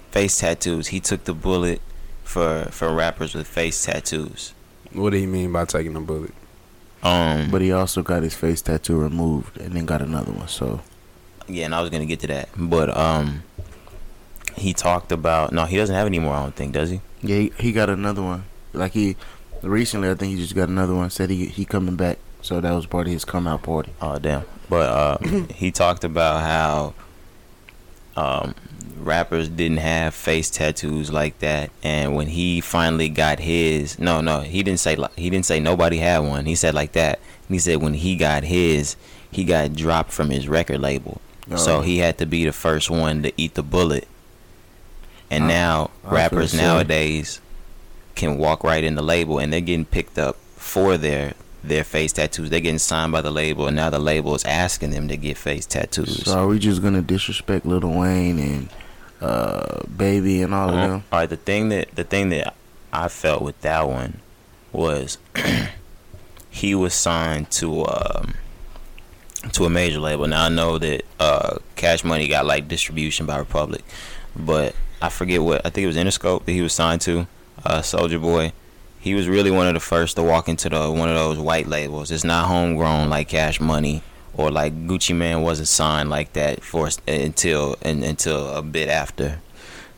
Speaker 2: face tattoos. He took the bullet for for rappers with face tattoos.
Speaker 1: What do he mean by taking the bullet?
Speaker 2: Um,
Speaker 3: But he also got his face tattoo removed and then got another one. So
Speaker 2: Yeah, and I was gonna get to that, but um, he talked about no, he doesn't have any more. I don't think, does he?
Speaker 3: yeah, he, he got another one. Like he recently, I think he just got another one. Said he he coming back. So that was part of his come out party.
Speaker 2: Oh damn! But uh, he talked about how um, rappers didn't have face tattoos like that, and when he finally got his, no, no, he didn't say he didn't say nobody had one. He said like that. And he said when he got his, he got dropped from his record label, so
Speaker 3: Oh.
Speaker 2: he had to be the first one to eat the bullet. And
Speaker 3: I-
Speaker 2: now
Speaker 3: I
Speaker 2: rappers nowadays can walk right in the label, and they're getting picked up for their their face tattoos. They're getting signed by the label, and now the label is asking them to get face tattoos.
Speaker 3: So are we just gonna disrespect Lil Wayne and uh, Baby and all of
Speaker 2: Uh,
Speaker 3: them?
Speaker 2: all right, the thing that the thing that I felt with that one was he was signed to um to a major label. Now I know that uh Cash Money got like distribution by Republic, but I forget what I think it was Interscope that he was signed to. Uh, Soulja Boy. He was really one of the first to walk into the one of those white labels. It's not homegrown like Cash Money or like Gucci Mane wasn't signed like that for until and until a bit after.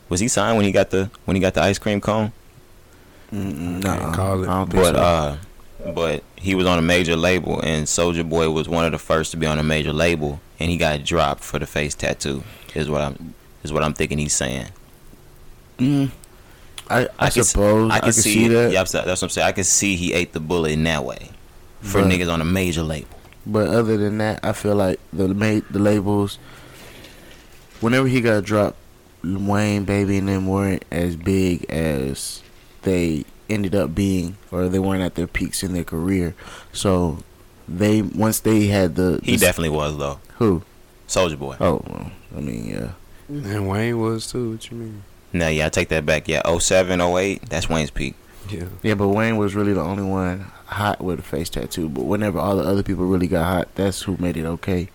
Speaker 2: Was he signed when he got the when he got the ice cream cone?
Speaker 3: Mm-mm,
Speaker 1: Can't
Speaker 3: nuh-uh.
Speaker 1: call it.
Speaker 3: I don't think
Speaker 2: But
Speaker 3: so.
Speaker 2: uh, but he was on a major label, and Soulja Boy was one of the first to be on a major label, and he got dropped for the face tattoo. Is what I'm is what I'm thinking he's saying.
Speaker 3: Mm, I, I,
Speaker 2: I can
Speaker 3: suppose
Speaker 2: I
Speaker 3: I
Speaker 2: can
Speaker 3: can
Speaker 2: see,
Speaker 3: see, that.
Speaker 2: Yeah, that's what I'm saying. I can see he ate the bullet in that way for
Speaker 3: But-
Speaker 2: niggas on a major label.
Speaker 3: But other than that, I feel like the ma- the labels. Whenever he got dropped, Wayne, Baby, and them weren't as big as they ended up being, or they weren't at their peaks in their career. So they once they had the,
Speaker 2: He definitely was though.
Speaker 3: who
Speaker 2: Soulja Boy.
Speaker 3: oh well, I mean yeah
Speaker 1: And Wayne was too. What you mean?
Speaker 2: No, yeah, I take that back. Yeah, 07, 08, that's Wayne's peak.
Speaker 1: Yeah.
Speaker 3: yeah, but Wayne was really the only one hot with a face tattoo. But whenever all the other people really got hot, that's who made it okay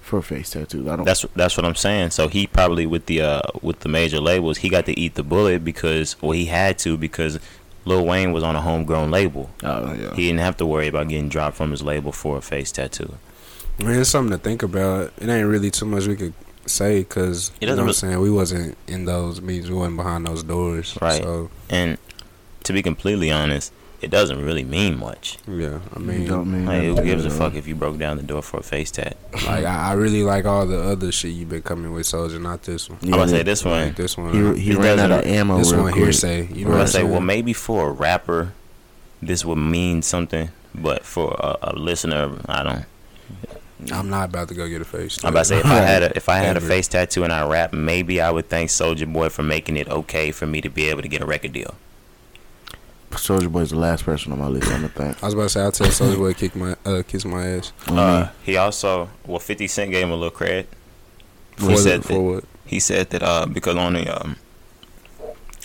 Speaker 3: for a face tattoo. I don't.
Speaker 2: That's that's what I'm saying. So he probably with the uh with the major labels, he got to eat the bullet because well he had to because Lil Wayne was on a homegrown label.
Speaker 3: oh yeah.
Speaker 2: He didn't have to worry about getting dropped from his label for a face tattoo.
Speaker 1: I mean, it's something to think about. It ain't really too much we could say because
Speaker 2: It
Speaker 1: you know
Speaker 2: doesn't
Speaker 1: what I'm
Speaker 2: really-
Speaker 1: saying. We wasn't in those meetings. We wasn't behind those doors.
Speaker 2: Right.
Speaker 1: So
Speaker 2: And to be completely honest, it doesn't really mean much.
Speaker 1: yeah, I
Speaker 3: You
Speaker 1: mean,
Speaker 3: don't mean
Speaker 2: Like, who gives a fuck if you broke down the door for a face tat?
Speaker 1: like I, I really like all the other shit you've been coming with, Soulja. Not this one.
Speaker 2: I'm about to say
Speaker 3: Yeah,
Speaker 2: this
Speaker 1: Like
Speaker 2: one.
Speaker 1: this one.
Speaker 3: He, he ran out of ammo.
Speaker 1: this
Speaker 3: real
Speaker 1: one
Speaker 3: quick.
Speaker 1: hearsay. You know
Speaker 2: I
Speaker 1: what I'm
Speaker 2: say,
Speaker 1: saying?
Speaker 2: well, maybe for a rapper, this would mean something, but for a, a listener, I don't.
Speaker 1: I'm not about to go get a face. Tattoo.
Speaker 2: I'm about to say if I had a if I had a face tattoo and I rap, maybe I would thank Soulja Boy for making it okay for me to be able to get a record deal.
Speaker 3: Soulja Boy's the last person on my list. I'm gonna think.
Speaker 1: I was about to say I'll tell Soulja Boy kick my uh, kiss my ass.
Speaker 2: Uh, he also well, Fifty Cent gave him a little credit.
Speaker 1: For,
Speaker 2: He
Speaker 1: the-
Speaker 2: said
Speaker 1: for
Speaker 2: that,
Speaker 1: what?
Speaker 2: he said that uh because on the um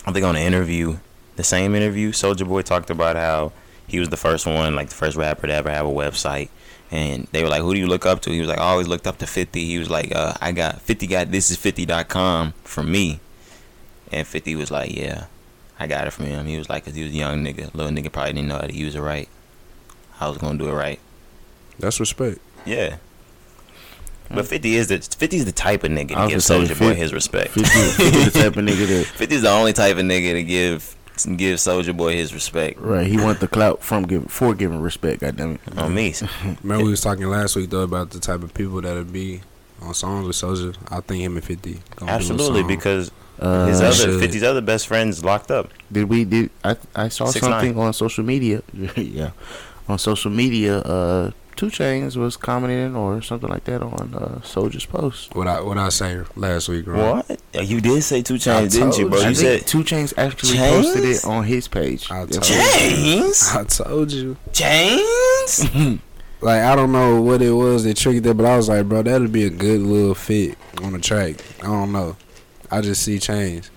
Speaker 2: I think on the interview, the same interview, Soulja Boy talked about how he was the first one, like the first rapper to ever have a website. And they were like, "Who do you look up to?" He was like, "I always looked up to 50." He was like, uh, "I got 50 got this is 50.com from me." And 50 was like, yeah, I got it from him. He was like, cause he was a young nigga. Little nigga probably didn't know how to use it right. I was gonna do it right.
Speaker 1: That's respect.
Speaker 2: Yeah. But 50 is the 50 is the type of nigga
Speaker 3: I
Speaker 2: to give Soulja Boy his respect.
Speaker 3: 50, 50 the type of nigga that
Speaker 2: 50 is the only type of nigga to give give Soulja Boy his respect.
Speaker 3: right. He want the clout from giving for giving respect. Goddamn it.
Speaker 2: On me.
Speaker 1: Remember we was talking last week though about the type of people that'll be on songs with Soulja. I think him and Fifty. gonna
Speaker 2: Absolutely,
Speaker 1: song.
Speaker 2: because
Speaker 3: Uh,
Speaker 2: his other
Speaker 1: shit-
Speaker 2: 50's other best friends locked up.
Speaker 3: Did we did I I saw
Speaker 2: 6ix9ine.
Speaker 3: something on social media? yeah, on social media. Uh, Two Chainz was commenting or something like that on uh, Soulja's post.
Speaker 1: what I what I say last week, bro.
Speaker 2: What? You did say two
Speaker 1: Chainz,
Speaker 2: didn't you, bro?
Speaker 1: you.
Speaker 3: I
Speaker 2: said
Speaker 3: Two Chainz actually
Speaker 2: Chainz?
Speaker 3: posted it on his page.
Speaker 1: I told
Speaker 2: Chainz,
Speaker 1: I told you.
Speaker 2: Chainz.
Speaker 1: Like I don't know what it was that triggered that, but I was like, bro, that'd be a good little fit on the track. I don't know. I just see Chainz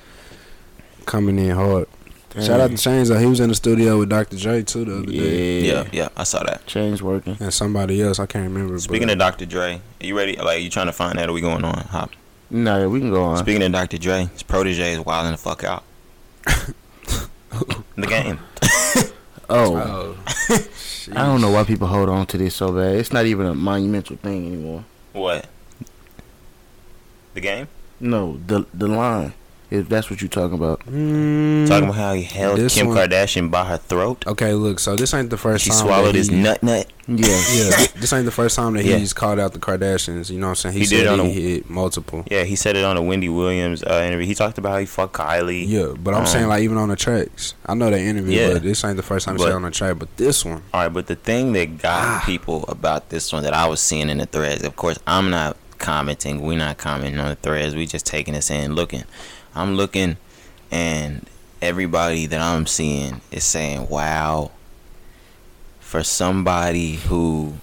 Speaker 1: coming in hard. Shout out to Chainz. Though. He was in the studio with Dr. Dre too the other
Speaker 3: Yeah,
Speaker 1: day,
Speaker 2: yeah, yeah, I saw that.
Speaker 3: Chainz working.
Speaker 1: and somebody else I can't remember.
Speaker 2: Speaking
Speaker 1: but
Speaker 2: of Dr. Dre, are you ready? Like, you trying to find that? Or we going on? Hop.
Speaker 3: No, yeah, we can go on.
Speaker 2: Speaking of Dr. Dre, his protege is wilding the fuck out. the game.
Speaker 3: oh,
Speaker 1: oh,
Speaker 3: I don't know why people hold on to this so bad. It's not even a monumental thing anymore.
Speaker 2: What? The game?
Speaker 3: No, the the line. If that's what you're talking about.
Speaker 1: Mm,
Speaker 2: Talking about how he held Kim
Speaker 1: one-
Speaker 2: Kardashian by her throat.
Speaker 1: Okay, look. So this ain't the first
Speaker 2: She
Speaker 1: time
Speaker 2: swallowed
Speaker 1: that
Speaker 2: his nut nut.
Speaker 3: Yeah.
Speaker 1: Yeah, this ain't the first time that
Speaker 2: Yeah.
Speaker 1: he's called out the Kardashians. You know what I'm saying? He,
Speaker 2: He
Speaker 1: said
Speaker 2: did on
Speaker 1: he
Speaker 2: a-
Speaker 1: hit multiple.
Speaker 2: Yeah, he said it on a Wendy Williams uh, interview. He talked about how he fucked Kylie.
Speaker 1: Yeah, but I'm
Speaker 2: Um,
Speaker 1: saying like even on the tracks. I know they interview,
Speaker 2: Yeah.
Speaker 1: but this ain't the first time he
Speaker 2: But-
Speaker 1: said on the track. But this one,
Speaker 2: All right, but the thing that got
Speaker 1: Ah.
Speaker 2: people about this one that I was seeing in the threads, of course, I'm not commenting. We're not commenting on the threads. We just taking this in, looking. I'm looking, and everybody that I'm seeing is saying, "Wow." For somebody who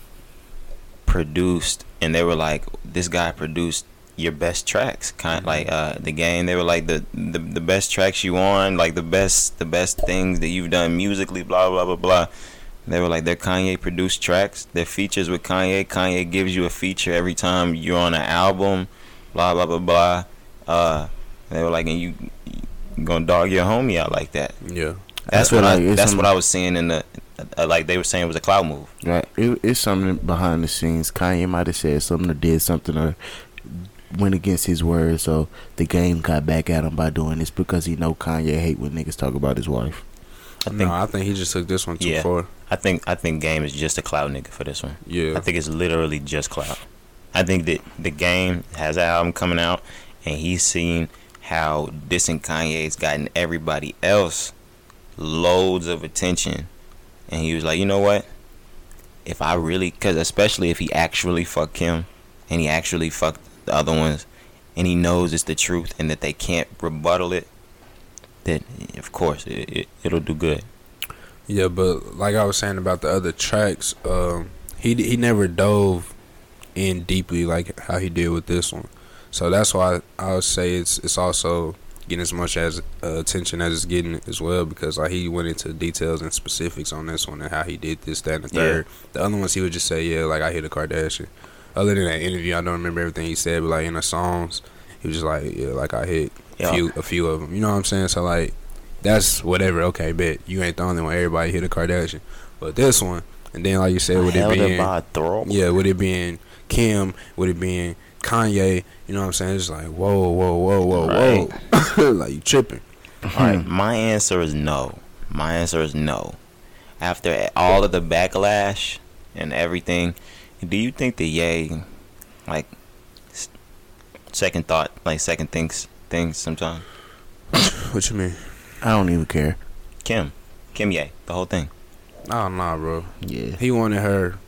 Speaker 2: produced, and they were like, "This guy produced." Your best tracks, kind like uh, the game. They were like the, the the best tracks you on, like the best the best things that you've done musically. Blah blah blah blah. They were like they're Kanye produced tracks. They're features with Kanye. Kanye gives you a feature every time you're on an album. Blah blah blah blah. Uh, they were like, and you, you gonna dog your homie out like that.
Speaker 1: yeah,
Speaker 2: That's
Speaker 3: I
Speaker 2: what I.
Speaker 3: like it's
Speaker 2: That's what I was seeing in the. Uh, like they were saying it was a cloud move.
Speaker 3: Right. It, it's something behind the scenes. Kanye might have said something or did something or went against his word, so the game got back at him by doing this because he know Kanye hate when niggas talk about his wife.
Speaker 2: I think.
Speaker 1: no, I think he just took this one too
Speaker 2: Yeah.
Speaker 1: far.
Speaker 2: I think. I think game is just a cloud nigga for this one.
Speaker 1: Yeah,
Speaker 2: I think it's literally just cloud. I think that the game has an album coming out, and he's seen how dissing Kanye's gotten everybody else loads of attention, and he was like, you know what? If I really, cause especially if he actually fucked Kim, and he actually fucked the other ones, and he knows it's the truth and that they can't rebuttal it, then of course it, it it'll do good.
Speaker 1: yeah, but like I was saying about the other tracks, um, he he never dove in deeply like how he did with this one. So that's why I would say it's it's also getting as much as uh, attention as it's getting as well because like he went into details and specifics on this one and how he did this, that, and the
Speaker 2: Yeah.
Speaker 1: third. The other ones he would just say, yeah, like I hit a Kardashian. Other than that interview, I don't remember everything he said, but like in the songs, he was just like, yeah, like I hit
Speaker 2: Yeah.
Speaker 1: a few a few of them. You know what I'm saying? So like that's whatever. Okay, bet you ain't the only one. Everybody hit a Kardashian, but this one, and then like you said, with it being
Speaker 2: by a throat.
Speaker 1: yeah, with it being Kim, with it being Kanye, you know what I'm saying? It's like whoa, whoa, whoa, whoa, whoa, like you tripping.
Speaker 2: All right, my answer is no. My answer is no. After all of the backlash and everything, do you think the Ye, like, second thought, like second things, things sometimes?
Speaker 1: What you mean?
Speaker 3: I don't even care.
Speaker 2: Kim, Kim Ye, the whole thing.
Speaker 1: Oh nah, bro.
Speaker 3: Yeah.
Speaker 1: He wanted her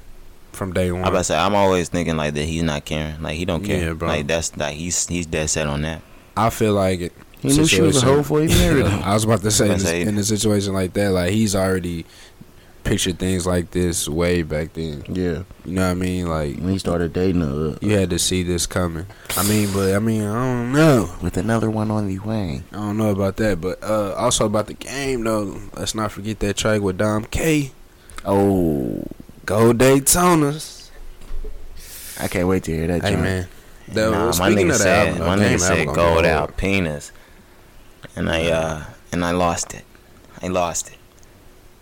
Speaker 1: from day one.
Speaker 2: I about to say, I'm always thinking like that. He's not caring. Like he don't care.
Speaker 1: Yeah, bro.
Speaker 2: Like that's like he's he's dead set on that.
Speaker 1: I feel like it.
Speaker 3: He knew she was a hoe before he married her.
Speaker 1: I was about to say,
Speaker 2: I'm
Speaker 1: in,
Speaker 2: say-
Speaker 1: in a situation like that, like he's already pictured things like this way back then.
Speaker 3: Yeah.
Speaker 1: You know what I mean? Like
Speaker 3: When he started dating her
Speaker 1: you had to see this coming. I mean, but I mean, I don't know.
Speaker 3: with another one on the way.
Speaker 1: I don't know about that, but uh, also about the game though. Let's not forget that track with Dom K.
Speaker 3: Oh,
Speaker 1: Go Daytonas.
Speaker 3: I can't wait to hear that.
Speaker 1: Hey
Speaker 3: John.
Speaker 1: man, that,
Speaker 2: nah, my
Speaker 1: speaking
Speaker 2: nigga
Speaker 1: of
Speaker 2: said,
Speaker 1: album,
Speaker 2: my nigga said
Speaker 1: album gonna be
Speaker 2: gold out penis. and I uh and I lost it. I lost it.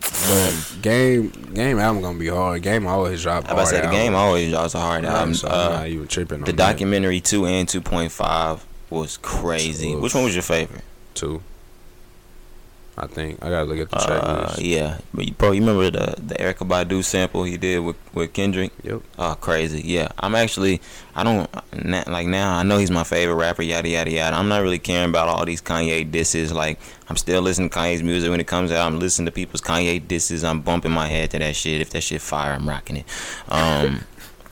Speaker 1: But game game album gonna be hard. Game always drop.
Speaker 2: I about to say the game always draws a hard album.
Speaker 1: So
Speaker 2: Uh,
Speaker 1: I'm not even tripping.
Speaker 2: the
Speaker 1: on that.
Speaker 2: documentary two and two point five was crazy.
Speaker 1: Oof.
Speaker 2: Which one was your favorite?
Speaker 1: two. I think I gotta look at the track
Speaker 2: Uh,
Speaker 1: list.
Speaker 2: yeah, but you, bro, you remember the the Erykah Badu sample he did with with Kendrick?
Speaker 1: Yep.
Speaker 2: Oh, crazy. Yeah, I'm actually I don't like now. I know he's my favorite rapper. Yada yada yada. I'm not really caring about all these Kanye disses. Like I'm still listening to Kanye's music when it comes out. I'm listening to people's Kanye disses. I'm bumping my head to that shit. If that shit fire, I'm rocking it. Um,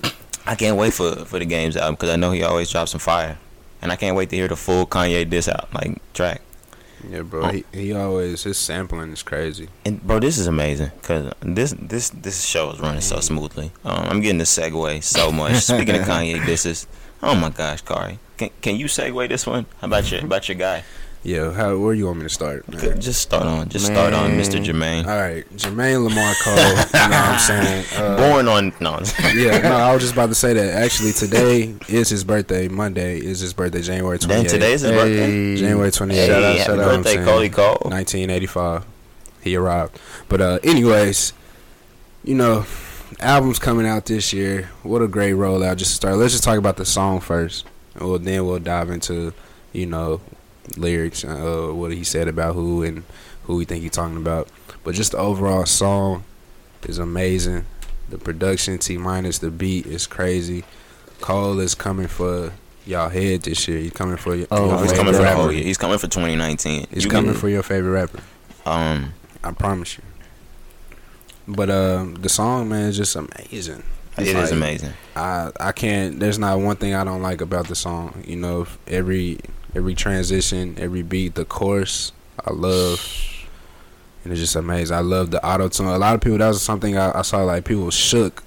Speaker 2: I can't wait for for the games album because I know he always drops some fire, and I can't wait to hear the full Kanye diss out like track.
Speaker 1: Yeah, bro. He, he always his sampling is crazy.
Speaker 2: And bro, this is amazing because this this this show is running so smoothly. Um, I'm getting the segue so much. Speaking of Kanye, this is oh my gosh, Kari, can can you segue this one? How about your about your guy?
Speaker 1: Yeah, how where you want me to start? man?
Speaker 2: Just start on, just start on Mr.
Speaker 3: Man.
Speaker 2: Jermaine.
Speaker 1: All right, Jermaine Lamar Cole. you know what I'm saying? Uh,
Speaker 2: Born on no,
Speaker 1: yeah, no, I was just about to say that. Actually, today is his birthday. Monday is his birthday, January 28th.
Speaker 2: then today's his birthday.
Speaker 1: January 28th.
Speaker 2: Hey,
Speaker 3: Shout out, shout out,
Speaker 2: birthday,
Speaker 1: I'm
Speaker 2: Cody
Speaker 1: saying.
Speaker 2: Cole.
Speaker 1: 1985. He arrived. But uh anyways, you know, albums coming out this year. What a great rollout just to start. Let's just talk about the song first. And we'll then we'll dive into, you know, lyrics, uh what he said about who and who we think he's talking about. But just the overall song is amazing. The production T minus the beat is crazy. Cole is coming for y'all head this year. He's coming for your,
Speaker 3: Oh,
Speaker 1: your
Speaker 2: he's coming for the whole year. He's coming for 2019.
Speaker 1: He's
Speaker 2: You
Speaker 1: coming
Speaker 2: can-
Speaker 1: for your favorite rapper.
Speaker 2: um.
Speaker 1: I promise you. But um, the song, man, is just amazing.
Speaker 2: It
Speaker 1: It's
Speaker 2: is amazing.
Speaker 1: I I can't. There's not one thing I don't like about the song. You know, every every transition, every beat, the chorus, I love, and it's just amazing. I love the auto tune. A lot of people. That was something I, I saw. Like people shook.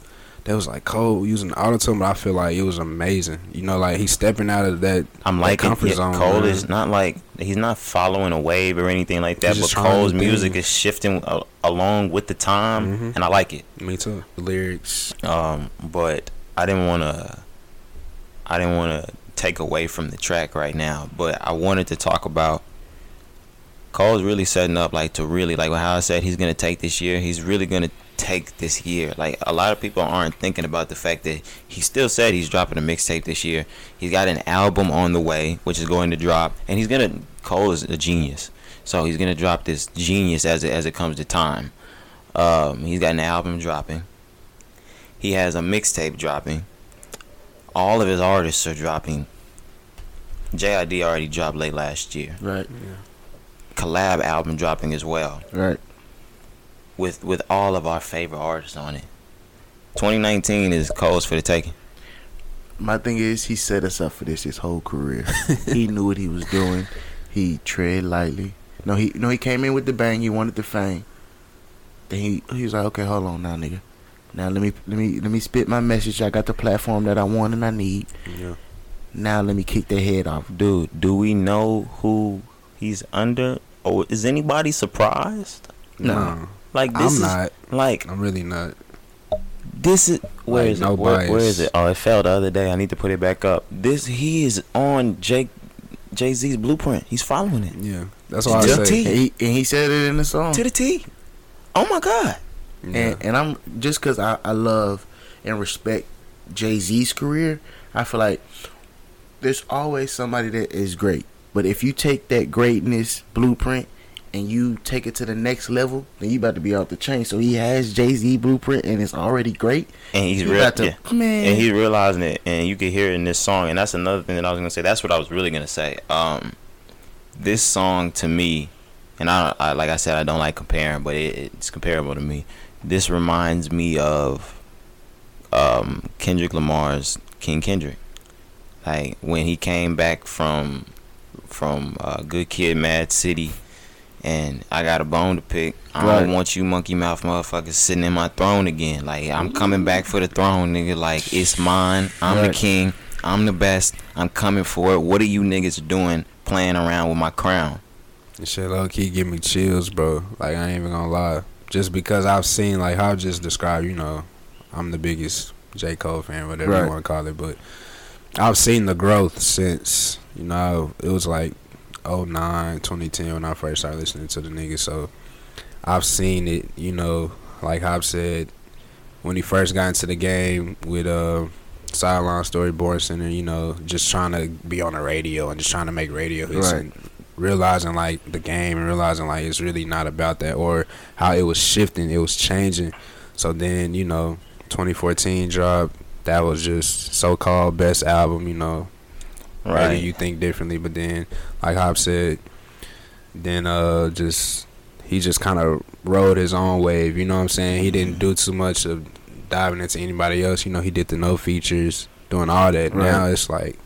Speaker 1: They was like Cole using auto tune, but I feel like it was amazing. You know, like he's stepping out of that.
Speaker 2: I'm like
Speaker 1: comfort
Speaker 2: yeah,
Speaker 1: zone,
Speaker 2: Cole
Speaker 1: man.
Speaker 2: is not like he's not following a wave or anything like that. But Cole's music is shifting uh, along with the time,
Speaker 1: Mhm.
Speaker 2: and I like it.
Speaker 1: Me too. The lyrics.
Speaker 2: Um, but I didn't want to. I didn't want to take away from the track right now, but I wanted to talk about. Cole's really setting up like to really like how I said he's gonna take this year. He's really gonna take this year. Like a lot of people aren't thinking about the fact that he still said he's dropping a mixtape this year. He's got an album on the way, which is going to drop, and he's gonna. Cole is a genius, so he's gonna drop this genius as it as it comes to time. Um, he's got an album dropping. He has a mixtape dropping. All of his artists are dropping. JID already dropped late last year.
Speaker 3: Right, Yeah.
Speaker 2: Collab album dropping as well
Speaker 3: right.
Speaker 2: with with all of our favorite artists on it. 2019 is Cole's for the taking.
Speaker 3: My thing is, he set us up for this his whole career. he knew what he was doing. He tread lightly. No, he no, he came in with the bang. He wanted the fame. Then he he was like, okay, hold on now, nigga. Now let me let me let me spit my message. I got the platform that I want and I need.
Speaker 1: Yeah.
Speaker 3: Now let me kick their head off.
Speaker 2: Dude, do we know who he's under? Or is anybody surprised?
Speaker 1: No,
Speaker 2: Like this
Speaker 1: I'm
Speaker 2: is
Speaker 1: not.
Speaker 2: like
Speaker 1: I'm really not.
Speaker 2: this is where
Speaker 1: Like,
Speaker 2: is
Speaker 1: no
Speaker 2: it? Where, where
Speaker 1: bias.
Speaker 2: is it? Oh, it fell the other day. I need to put it back up. This he is on Jake Jay Z's blueprint. He's following it
Speaker 1: Yeah, that's why I
Speaker 2: Just
Speaker 1: say.
Speaker 2: T.
Speaker 3: And he, and he said it in the song.
Speaker 2: to the T. Oh my God!
Speaker 1: Yeah.
Speaker 3: And and I'm just because I, I love and respect Jay Z's career, I feel like there's always somebody that is great. But if you take that greatness blueprint and you take it to the next level, then you about to be off the chain. So he has Jay Z blueprint and it's already great.
Speaker 2: And he's
Speaker 3: You
Speaker 2: real.
Speaker 3: about to-
Speaker 2: yeah.
Speaker 3: man.
Speaker 2: and he's realizing it, and you can hear it in this song. And that's another thing that I was gonna say. That's what I was really gonna say. Um, this song to me, and I, I like I said, I don't like comparing, but it, it's comparable to me. This reminds me of um, Kendrick Lamar's King Kendrick. Like when he came back from from uh, Good Kid, Mad City, and I got a bone to pick. I don't want you monkey mouth motherfuckers sitting in my throne again. Like I'm coming back for the throne, nigga. Like it's mine. I'm the king. I'm the best. I'm coming for it. What are you niggas doing playing around with my crown?
Speaker 1: This shit low key give me chills, bro. Like I ain't even gonna lie. Just because I've seen like how I just described, you know, I'm the biggest J. Cole fan, whatever
Speaker 3: Right.
Speaker 1: you wanna call it, but I've seen the growth since, you know, it was like 09, 2010 when I first started listening to the nigga. So I've seen it, you know, like Hop said, when he first got into the game with uh sideline story storyboard center, you know, just trying to be on the radio and just trying to make radio hits
Speaker 3: Right.
Speaker 1: and realizing like the game and realizing like it's really not about that or how it was shifting, it was changing. So then, you know, 2014 dropped. That was just so called best album, you know.
Speaker 2: Right.
Speaker 1: Maybe you think differently, but then, like Hop said, then uh, just he just kind of rode his own wave. You know what I'm saying? He didn't do too much of diving into anybody else. You know, he did the no features, doing all that.
Speaker 3: Right.
Speaker 1: Now it's like,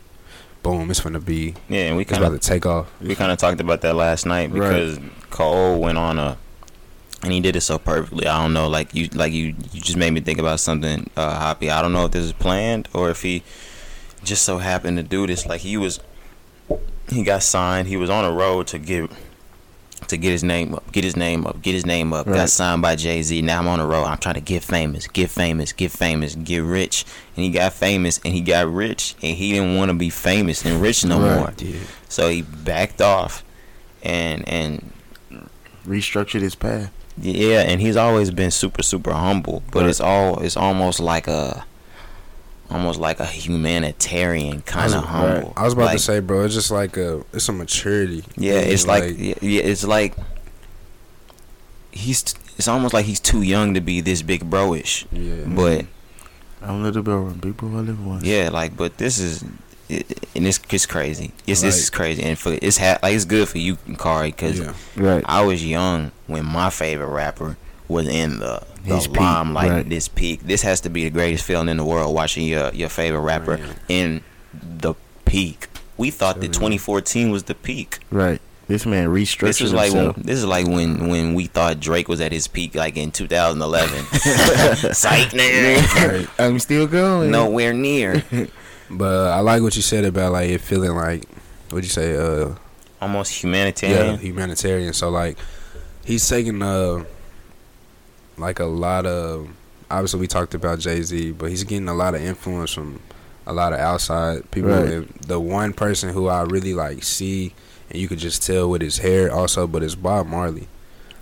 Speaker 1: boom, it's gonna be,
Speaker 2: Yeah, and we kind
Speaker 1: about
Speaker 2: of
Speaker 1: to take off.
Speaker 2: we kind of talked about that last night
Speaker 3: Right.
Speaker 2: because Cole went on a and he did it so perfectly. I don't know, like you like you you just made me think about something uh Hoppy. I don't know if this is planned or if he just so happened to do this. Like he was he got signed. He was on a road to get to get his name up, get his name up, get his name up.
Speaker 3: Right.
Speaker 2: Got signed by Jay Z. Now I'm on the road. I'm trying to get famous, get famous, get famous, get rich. And he got famous and he got rich and he didn't want to be famous and rich no
Speaker 3: Right.
Speaker 2: more.
Speaker 1: Yeah.
Speaker 2: So he backed off, and and
Speaker 3: Restructured his path.
Speaker 2: yeah, and he's always been super super humble. But
Speaker 3: Right.
Speaker 2: it's all it's almost like a almost like a humanitarian kind of
Speaker 1: Right.
Speaker 2: humble.
Speaker 1: I was about
Speaker 2: Like,
Speaker 1: to say, bro, it's just like a, it's a maturity.
Speaker 2: yeah,
Speaker 1: thing,
Speaker 2: it's like, yeah, yeah, it's like he's it's almost like he's too young to be this big broish.
Speaker 1: yeah,
Speaker 2: But
Speaker 3: I'm little bro, big bro, I live once.
Speaker 2: yeah, like but this is. It, and it's, it's crazy. It's this is crazy, and for it's ha- like it's good for you, Kari, because
Speaker 1: yeah.
Speaker 3: Right.
Speaker 2: I was young when my favorite rapper was in the, the
Speaker 3: His peak, right.
Speaker 2: this peak. This has to be the greatest feeling in the world. Watching your your favorite rapper
Speaker 1: Right.
Speaker 2: in the peak. We thought that 2014 was the peak.
Speaker 3: Right. This man restructured
Speaker 2: This is like when,
Speaker 3: himself.
Speaker 2: this is like when when we thought Drake was at his peak, like in 2011. Psych, nigga.
Speaker 1: Right.
Speaker 3: I'm still going.
Speaker 2: Nowhere near.
Speaker 1: But uh, I like what you said about like it feeling like, what'd you say? Uh,
Speaker 2: Almost
Speaker 1: yeah,
Speaker 2: humanitarian.
Speaker 1: humanitarian. So like, he's taking uh, like a lot of. Obviously, we talked about Jay Z, but he's getting a lot of influence from a lot of outside people.
Speaker 3: Right.
Speaker 1: The one person who I really like see, and you could just tell with his hair also, but it's Bob Marley.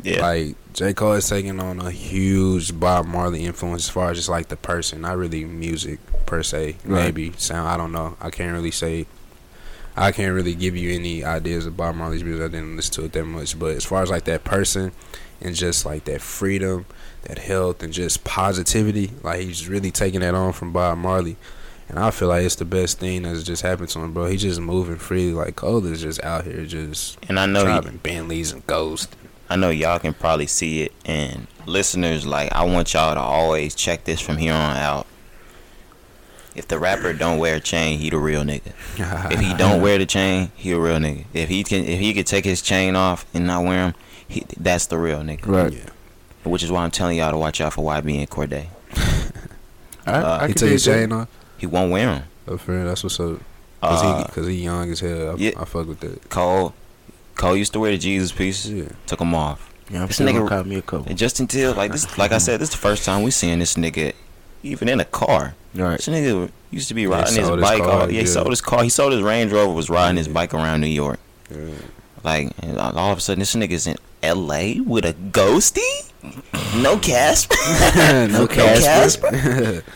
Speaker 2: Yeah.
Speaker 1: Like J Cole is taking on a huge Bob Marley influence as far as just like the person, not really music per se.
Speaker 3: Right.
Speaker 1: Maybe sound. I don't know. I can't really say. I can't really give you any ideas of Bob Marley's music. I didn't listen to it that much, but as far as like that person and just like that freedom, that health, and just positivity, like he's really taking that on from Bob Marley. And I feel like it's the best thing that's just happened to him, bro. He's just moving freely. Like Cole is just out here, just
Speaker 2: and I know he,
Speaker 1: driving Bentleys and Ghost.
Speaker 2: I know y'all can probably see it, and listeners, like I want y'all to always check this from here on out. If the rapper don't wear a chain, he the real nigga. If he don't wear the chain, he a real nigga. If he can, if he could take his chain off and not wear him, he, that's the real nigga.
Speaker 3: Right.
Speaker 1: Yeah.
Speaker 2: Which is why I'm telling y'all to watch out for YB and Corday.
Speaker 3: I,
Speaker 2: Uh,
Speaker 3: I
Speaker 1: he
Speaker 3: can
Speaker 1: took
Speaker 3: dig
Speaker 1: his
Speaker 3: that.
Speaker 1: chain off.
Speaker 2: He won't wear them.
Speaker 1: Oh, friend, that's what's up. Cause
Speaker 2: Uh,
Speaker 1: he, cause he young as hell. I,
Speaker 2: yeah.
Speaker 1: I fuck with that.
Speaker 2: Cole, Cole used to wear the Jesus pieces.
Speaker 1: Yeah.
Speaker 2: Took them off.
Speaker 3: Yeah, I'm
Speaker 2: This nigga-
Speaker 3: gonna me a couple.
Speaker 2: And just until like this, like I said, this is the first time we seeing this nigga even in a car.
Speaker 3: Right.
Speaker 2: This nigga used to be
Speaker 1: Yeah,
Speaker 2: riding his
Speaker 1: sold his
Speaker 2: bike.
Speaker 1: car,
Speaker 2: all, yeah, he sold his car. He sold his Range Rover. Was riding his bike around New York.
Speaker 1: Yeah.
Speaker 2: Like and all of a sudden, this nigga's in L.A. with a ghosty. No Casper.
Speaker 1: no
Speaker 2: Casper.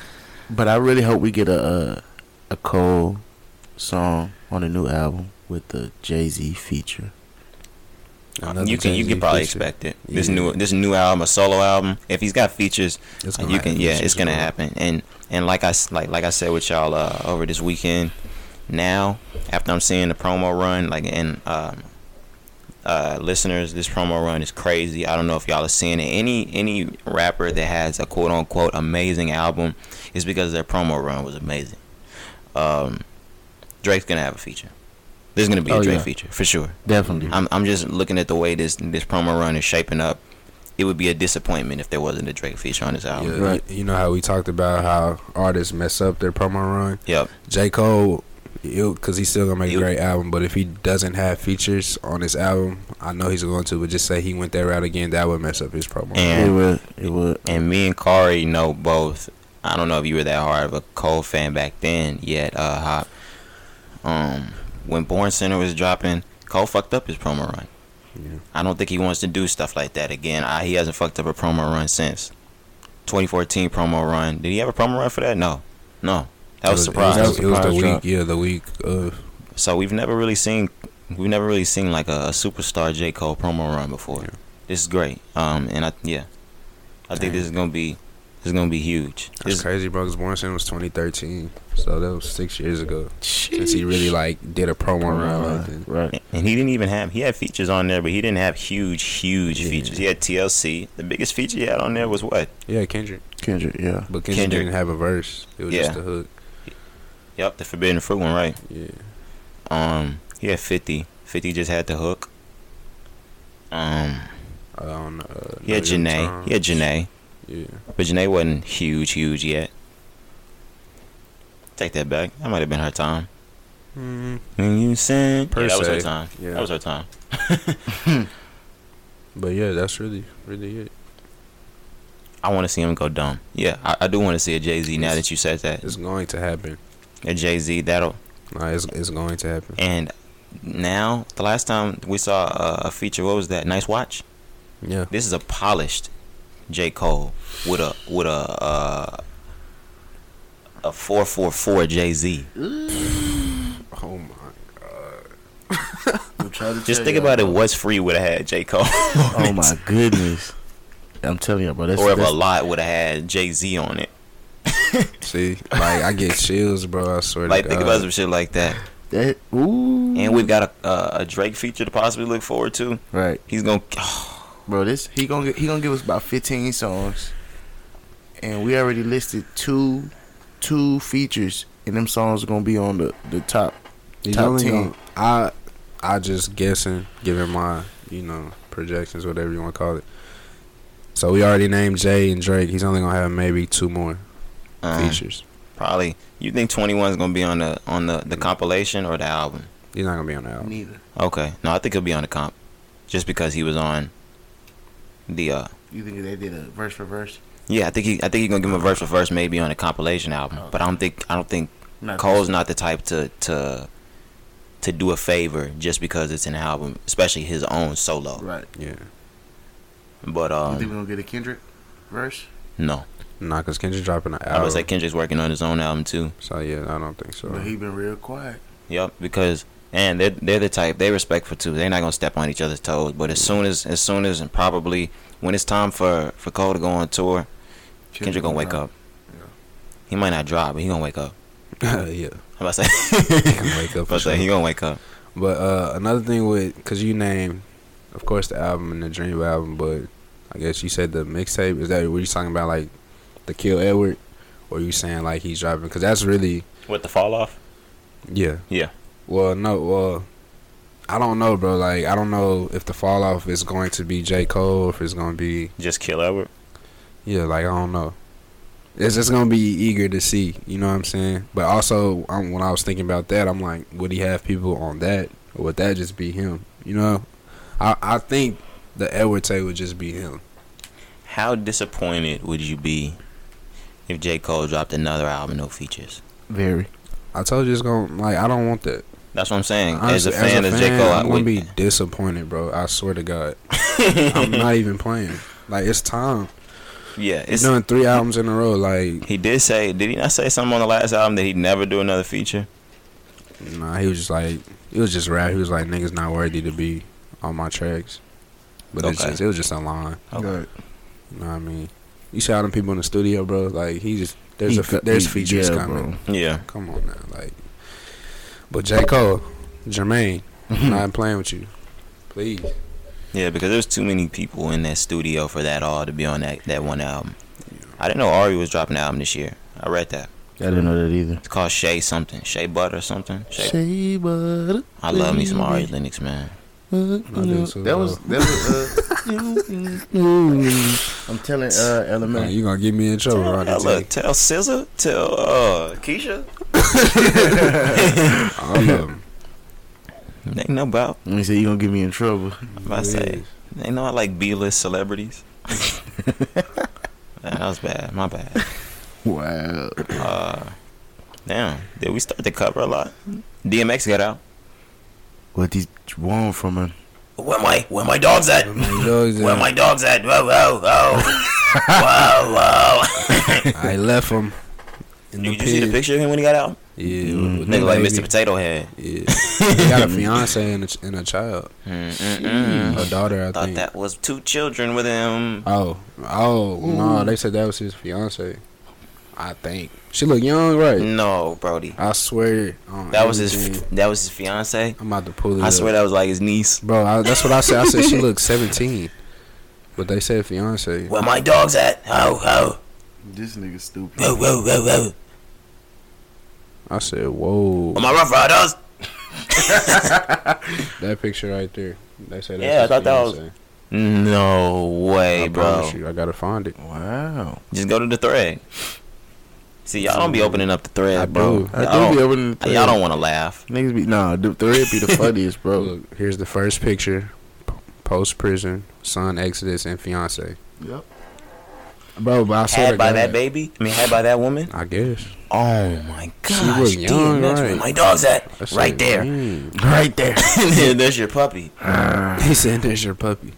Speaker 3: But I really hope we get a a, a Cole song on the new album with the Jay Z feature.
Speaker 1: Another
Speaker 2: you can you
Speaker 1: Jay-Z
Speaker 2: can probably
Speaker 1: feature.
Speaker 2: expect it. This
Speaker 1: Yeah.
Speaker 2: new this new album, a solo album. If he's got features,
Speaker 1: It's
Speaker 2: Uh,
Speaker 1: gonna
Speaker 2: you can
Speaker 1: happen.
Speaker 2: yeah
Speaker 1: It's
Speaker 2: it's gonna
Speaker 1: gonna-
Speaker 2: happen and and like i s- like like i said with y'all uh over this weekend now after i'm seeing the promo run like and um uh listeners this promo run is crazy i don't know if y'all are seeing it any any rapper that has a quote unquote amazing album is because their promo run was amazing um drake's gonna have a feature there's gonna be a
Speaker 3: Oh,
Speaker 2: drake
Speaker 3: yeah.
Speaker 2: feature for sure
Speaker 3: Definitely.
Speaker 2: I'm I'm just looking at the way this this promo run is shaping up. It would be a disappointment if there wasn't a Drake feature on this album.
Speaker 1: Yeah,
Speaker 3: Right.
Speaker 1: You know how we talked about how artists mess up their promo run.
Speaker 2: Yep.
Speaker 1: J Cole, because he's still gonna make a great album. But if he doesn't have features on his album, I know he's going to. But just say he went that route again, that would mess up his promo.
Speaker 3: it
Speaker 2: And
Speaker 3: would. It would.
Speaker 2: and me and Kari know both. I don't know if you were that hard of a Cole fan back then yet, uh Hop. Um when Born Sinner was dropping, Cole fucked up his promo run.
Speaker 1: Yeah.
Speaker 2: I don't think he wants to do stuff like that again. I, he hasn't fucked up a promo run since 2014 promo run. Did he have a promo run for that? No, no. That was a
Speaker 1: It
Speaker 2: surprise.
Speaker 1: It was,
Speaker 3: was
Speaker 1: it was the week.
Speaker 3: drop.
Speaker 1: Yeah, the week of.
Speaker 2: So we've never really seen we've never really seen like a, a superstar J Cole promo run before.
Speaker 1: Yeah.
Speaker 2: This is great. Um, and I yeah, I think this is gonna be this is gonna be huge.
Speaker 1: That's
Speaker 2: This-
Speaker 1: crazy, bro. Because Born Sinner was 2013, so that was six years ago. Since he really like did a promo run like that.
Speaker 3: Right.
Speaker 2: and he didn't even have he had features on there, but he didn't have huge huge
Speaker 1: Yeah.
Speaker 2: features. He had TLC. The biggest feature he had on there was what?
Speaker 1: Yeah, Kendrick,
Speaker 3: Kendrick, yeah.
Speaker 1: but Kendrick,
Speaker 2: Kendrick.
Speaker 1: didn't have a verse. It was
Speaker 2: Yeah.
Speaker 1: just a hook.
Speaker 2: Yep, the Forbidden Fruit one, right?
Speaker 1: Yeah,
Speaker 2: Um, he had 50. 50 just had the hook. Um,
Speaker 1: I don't know. Uh,
Speaker 2: he had Jhené. He had. Jhené.
Speaker 1: Yeah,
Speaker 2: But Jhené wasn't huge, huge yet. Take that back. That might have been her time.
Speaker 1: mm,
Speaker 2: When you said
Speaker 1: Per
Speaker 2: yeah, that was her time.
Speaker 1: yeah.
Speaker 2: That was her time.
Speaker 1: but yeah, that's really really it.
Speaker 2: I want to see him go dumb. Yeah, I, I do want to see a Jay Z. Now that you said that,
Speaker 1: It's going to happen.
Speaker 2: A Jay Z that'll.
Speaker 1: Nah, it's it's going to happen.
Speaker 2: And now the last time we saw a, a feature, what was that? Nice watch.
Speaker 1: Yeah,
Speaker 2: This is a polished J Cole with a with a uh, a four four four Jay Z.
Speaker 1: Oh my god.
Speaker 3: I'm trying to
Speaker 2: Just think about it. What's free would have had J Cole?
Speaker 3: Oh my goodness. I'm telling you, bro. That's,
Speaker 2: or if
Speaker 3: that's
Speaker 2: a lot would have had Jay Z on it.
Speaker 1: See, like I get chills, bro. I swear
Speaker 2: Like
Speaker 1: to
Speaker 2: think
Speaker 1: God.
Speaker 2: about some shit like that.
Speaker 3: that. Ooh.
Speaker 2: And we've got a uh, a Drake feature to possibly look forward to.
Speaker 3: right,
Speaker 2: He's gonna.
Speaker 3: bro. This he gonna he gonna give us about 15 songs, and we already listed two two features, and them songs are gonna be on the the top.
Speaker 1: He's
Speaker 3: Top 10.
Speaker 1: gonna- I I just guessing, given my you know projections, whatever you want to call it. So we already named Jay and Drake. He's only gonna have maybe two more
Speaker 2: Um,
Speaker 1: features.
Speaker 2: probably. You think Twenty One is gonna be on the on the, the compilation or the album?
Speaker 1: He's not gonna be on the album.
Speaker 3: Neither.
Speaker 2: Okay. No, I think he'll be on the comp, just because he was on. The uh.
Speaker 3: You think they did a verse for verse?
Speaker 2: Yeah, I think he. I think he's gonna give him a verse for verse, maybe on a compilation album. But I don't think. I don't think
Speaker 3: Not
Speaker 2: Cole's not the type to to to do a favor just because it's an album, especially his own solo.
Speaker 3: right.
Speaker 1: Yeah,
Speaker 2: But
Speaker 3: you
Speaker 2: um,
Speaker 3: think we're gonna get a Kendrick verse?
Speaker 2: no.
Speaker 1: Nah, cause Kendrick's dropping an album.
Speaker 2: I
Speaker 1: was
Speaker 2: like say Kendrick's working on his own album too.
Speaker 1: so yeah, I don't think so.
Speaker 3: But he been real quiet.
Speaker 2: Yep, because and they're they're the type they respectful too. They're not gonna step on each other's toes. But as soon as as soon as and probably when it's time for for Cole to go on tour, Kendrick gonna wake up.
Speaker 3: Yeah.
Speaker 2: He might not drop, but he gonna wake up.
Speaker 1: yeah,
Speaker 2: I'm about to say.
Speaker 1: he can wake up.
Speaker 2: I'm
Speaker 1: For
Speaker 2: about to say
Speaker 1: sure.
Speaker 2: he gonna wake up.
Speaker 1: But uh, another thing with, cause you named, of course, the album and the Dream album, but I guess you said the mixtape. Is that what you talking about, like the Kill Edward, or you saying like he's driving? Cause that's really,
Speaker 2: With the fall off.
Speaker 1: yeah.
Speaker 2: Yeah.
Speaker 1: Well, no, well, I don't know, bro. Like I don't know if the fall off is going to be J Cole, or if it's gonna be,
Speaker 2: Just kill Edward.
Speaker 1: yeah, like I don't know. It's just gonna be eager to see, you know what I'm saying? But also, um, when I was thinking about that, I'm like, would he have people on that, or would that just be him? You know, I I think the Edward tape would just be him.
Speaker 2: How disappointed would you be if J. Cole dropped another album, no features?
Speaker 3: Very.
Speaker 1: I told you it's gonna like I don't want that.
Speaker 2: That's what I'm saying.
Speaker 1: Honestly,
Speaker 2: as a fan of J. Cole, I
Speaker 1: I'm gonna
Speaker 2: would
Speaker 1: be disappointed, bro. I swear to God, I'm not even playing. Like it's time.
Speaker 2: yeah,
Speaker 1: He's
Speaker 2: it's,
Speaker 1: doing three albums in a row. Like
Speaker 2: he did say, did he not say something on the last album that he'd never do another feature?
Speaker 1: Nah, he was just like it was just rap. He was like niggas not worthy to be on my tracks. But it's
Speaker 2: Okay.
Speaker 1: just it was just a line.
Speaker 2: Okay.
Speaker 3: Right.
Speaker 1: You know what I mean? You see all them people in the studio, bro. Like he just there's
Speaker 3: He
Speaker 1: a fe-
Speaker 3: got-
Speaker 1: there's
Speaker 3: he-
Speaker 1: features
Speaker 3: yeah,
Speaker 1: coming.
Speaker 2: Yeah.
Speaker 1: Come on now, like. But J Cole, Jermaine, I'm not playing with you. Please.
Speaker 2: Yeah, because there's too many people in that studio for that all to be on that, that one album. I didn't know Ari was dropping an album this year. I read that.
Speaker 3: I didn't know that either.
Speaker 2: It's called Shay something. Shay Butter or something. Shay.
Speaker 3: Shea butter.
Speaker 2: I love me some Ari Lennox, man.
Speaker 1: do too,
Speaker 3: that was that was. Uh, I'm telling uh
Speaker 1: Man,
Speaker 3: Element.
Speaker 1: you gonna get me in trouble, Ronnie?
Speaker 2: Tell,
Speaker 1: T.
Speaker 2: look, tell SZA, tell uh, Keisha.
Speaker 1: I love him.
Speaker 2: They know about.
Speaker 3: Let me say you gonna get me in trouble.
Speaker 2: I'm about to say. They know I like B-list celebrities. Man, that was bad. My bad.
Speaker 3: Wow.
Speaker 2: Uh, damn. Did we start to cover a lot? DMX got out.
Speaker 3: What he want from her?
Speaker 2: Where my where my dogs at?
Speaker 1: Dogs,
Speaker 2: Where
Speaker 1: uh,
Speaker 2: my dogs at? Whoa whoa whoa whoa whoa.
Speaker 1: I left him. In
Speaker 2: Did you see the picture of him when he got out?
Speaker 1: Yeah, with
Speaker 2: Nigga like. Mr. Potato Head.
Speaker 1: Yeah, he got a fiance and a, and a child,
Speaker 2: Mm-mm-mm.
Speaker 1: a daughter. I think.
Speaker 2: I Thought
Speaker 1: think.
Speaker 2: that was two children with him.
Speaker 1: Oh, oh no! They said that was his fiance. I think she look young, right?
Speaker 2: No, Brody.
Speaker 1: I swear. on
Speaker 2: That was his.
Speaker 1: everything.
Speaker 2: f- That was his fiance.
Speaker 1: I'm about to pull it.
Speaker 2: I
Speaker 1: up.
Speaker 2: swear that was like his niece.
Speaker 1: bro. I, that's what I said. I said she looked 17, but they said fiance.
Speaker 2: Where my dogs at? Ho ho
Speaker 3: This nigga stupid.
Speaker 2: whoa whoa whoa whoa.
Speaker 1: I said, whoa.
Speaker 2: Where my Ruff Ryders?
Speaker 1: That picture right there. They said that's
Speaker 2: Yeah, I
Speaker 1: his
Speaker 2: thought that was- No way,
Speaker 1: I
Speaker 2: bro.
Speaker 1: promise you, I gotta find it.
Speaker 3: Wow.
Speaker 2: Just go to the thread. See, y'all don't be opening up the thread,
Speaker 1: I
Speaker 2: bro.
Speaker 1: do.
Speaker 3: I
Speaker 2: Y'all
Speaker 3: do be
Speaker 2: don't,
Speaker 3: opening the thread.
Speaker 2: y'all don't want to laugh.
Speaker 3: Niggas be nah. The thread be the funniest, bro.
Speaker 1: Look, here's the first picture. Post prison, son exodus, and fiance.
Speaker 3: Yep.
Speaker 1: Bro, but I swear
Speaker 2: Had by
Speaker 1: God,
Speaker 2: that baby? I mean, had by that woman?
Speaker 1: I guess.
Speaker 2: Oh my gosh.
Speaker 1: look young,
Speaker 2: DMX, where
Speaker 1: right?
Speaker 2: my dog's at?
Speaker 1: I said,
Speaker 2: right there.
Speaker 1: "Mm."
Speaker 3: Right there.
Speaker 2: There's your puppy.
Speaker 1: He said, "There's your puppy."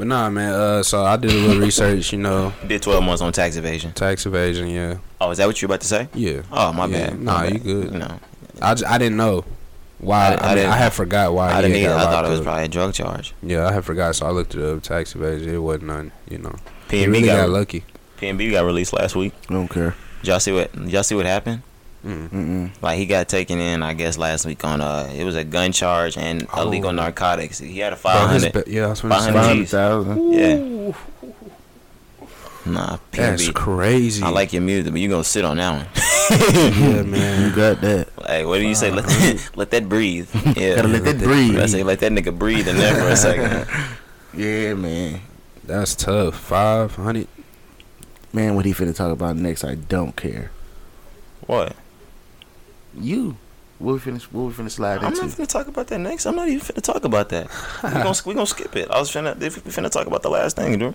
Speaker 1: But nah, man. Uh, so I did a little research. You know,
Speaker 2: Did 12 months on tax evasion.
Speaker 1: tax evasion. Yeah,
Speaker 2: Oh, is that what you were about to say?
Speaker 1: yeah.
Speaker 2: Oh, my
Speaker 1: Yeah,
Speaker 2: bad.
Speaker 1: nah,
Speaker 2: My
Speaker 1: you
Speaker 2: bad.
Speaker 1: good.
Speaker 2: No,
Speaker 1: I, j- I didn't know why.
Speaker 2: I-
Speaker 1: I,
Speaker 2: I
Speaker 1: I, mean,
Speaker 2: didn't-
Speaker 1: I had forgot why.
Speaker 2: I
Speaker 1: he
Speaker 2: didn't
Speaker 1: had
Speaker 2: either.
Speaker 1: got
Speaker 2: I thought it was
Speaker 1: up.
Speaker 2: probably a drug charge.
Speaker 1: Yeah, I had forgot, so I looked it up. Tax evasion. It wasn't none. You know, he
Speaker 2: PNB
Speaker 1: really got,
Speaker 2: got,
Speaker 1: lucky.
Speaker 2: PNB got released last week.
Speaker 3: I don't care.
Speaker 2: Did y'all see what? Did y'all see what happened?
Speaker 1: Mm.
Speaker 2: Like he got taken in, I guess last week on uh, it was a gun charge and
Speaker 1: Oh.
Speaker 2: illegal narcotics. He had a five hundred.
Speaker 1: yeah, I was gonna
Speaker 2: 500
Speaker 1: say.
Speaker 3: Five hundred thousand.
Speaker 2: Yeah. Nah,
Speaker 1: That's crazy.
Speaker 2: I like your music, but you gonna sit on that one.
Speaker 1: yeah, man, You
Speaker 3: got that.
Speaker 2: Hey, what do you say? Let, let that breathe. Yeah.
Speaker 3: Gotta let that breathe.
Speaker 2: I say let that nigga breathe in there for a second.
Speaker 3: Yeah, man.
Speaker 1: That's tough. Five hundred.
Speaker 3: Man, what he finna talk about next? I don't care.
Speaker 2: What?
Speaker 3: You. What we finna? What we finna slide
Speaker 2: I'm
Speaker 3: into?
Speaker 2: not finna talk about that next. I'm not even finna talk about that. we gonna we gonna skip it. I was finna we finna talk about the last thing, dude.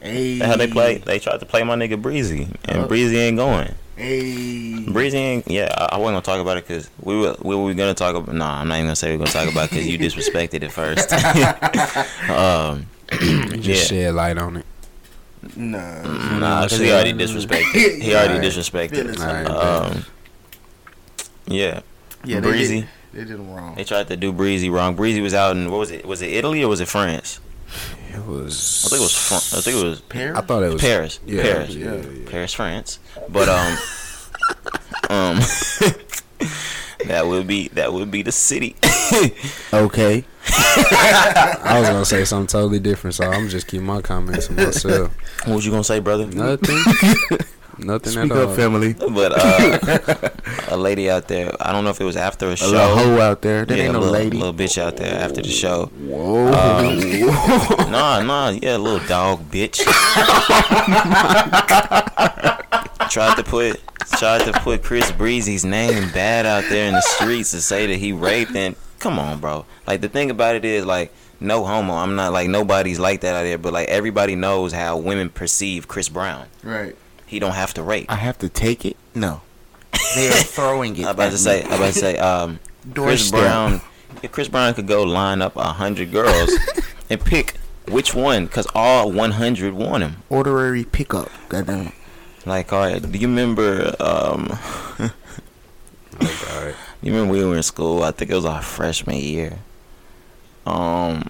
Speaker 3: Hey.
Speaker 2: How they play? They tried to play my nigga Breezy, and
Speaker 3: Oh.
Speaker 2: Breezy ain't going.
Speaker 3: Hey.
Speaker 2: Breezy ain't. Yeah, I, I wasn't gonna talk about it because we were we were gonna talk about. Nah, I'm not even gonna say we're gonna talk about it because you disrespected it first. um,
Speaker 1: just
Speaker 2: Yeah.
Speaker 1: shed light on it.
Speaker 3: Nah.
Speaker 2: nah, because he already disrespected. He already disrespected.
Speaker 1: Alright,
Speaker 2: Um, yeah,
Speaker 3: Yeah, they
Speaker 2: Breezy.
Speaker 3: did, they did him wrong.
Speaker 2: They tried to do Breezy wrong. Breezy was out in what was it? Was it Italy or was it France?
Speaker 1: It was.
Speaker 2: I think it was. Fran- I think it was
Speaker 3: Paris.
Speaker 1: I thought it was
Speaker 2: Paris.
Speaker 1: Yeah,
Speaker 2: Paris.
Speaker 1: yeah, yeah.
Speaker 2: Paris, France. But um, um, that would be that would be the city.
Speaker 3: Okay.
Speaker 1: I was gonna say something totally different, so I'm just keep my comments to myself.
Speaker 2: what was you gonna say, brother?
Speaker 1: Nothing. Nothing
Speaker 3: Speak
Speaker 1: at all.
Speaker 3: up, family.
Speaker 2: But uh, a lady out there. I don't know if it was after a
Speaker 3: A
Speaker 2: show.
Speaker 3: little hoe out there. That
Speaker 2: yeah,
Speaker 3: ain't
Speaker 2: a
Speaker 3: no
Speaker 2: little,
Speaker 3: lady.
Speaker 2: little bitch out there after the show.
Speaker 3: Whoa.
Speaker 2: Um, nah, nah, yeah, a little dog bitch. tried to put tried to put Chris Breezy's name bad out there in the streets to say that he raped and come on, bro. Like the thing about it is like no homo. I'm not like nobody's like that out there, but like everybody knows how women perceive Chris Brown.
Speaker 3: right.
Speaker 2: He don't have to rape.
Speaker 3: I have to take it. No. They are throwing it.
Speaker 2: I'm about
Speaker 3: at
Speaker 2: to
Speaker 3: me.
Speaker 2: say, I'm about to say, um, Chris
Speaker 3: Doorstep.
Speaker 2: Brown. If Chris Brown could go line up a hundred girls and pick which one, because all 100 want him.
Speaker 3: Orderary pickup. Goddamn.
Speaker 2: Like, all right, do you remember? Um,
Speaker 1: Oh, God.
Speaker 2: you remember we were in school? I think it was our freshman year. Um,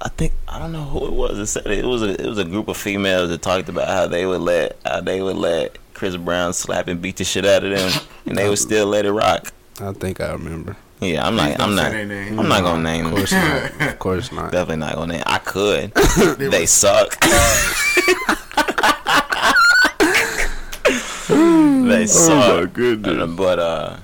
Speaker 2: I think I don't know who it was. It said it was a it was a group of females that talked about how they would let how they would let Chris Brown slap and beat the shit out of them, and they would still let it rock.
Speaker 1: I think I remember.
Speaker 2: Yeah, I'm not. I'm not. I'm not gonna name
Speaker 1: Of
Speaker 2: them.
Speaker 1: not. Of course not.
Speaker 2: Definitely not gonna name. I could. they suck. they suck.
Speaker 3: Oh my goodness.
Speaker 2: But uh,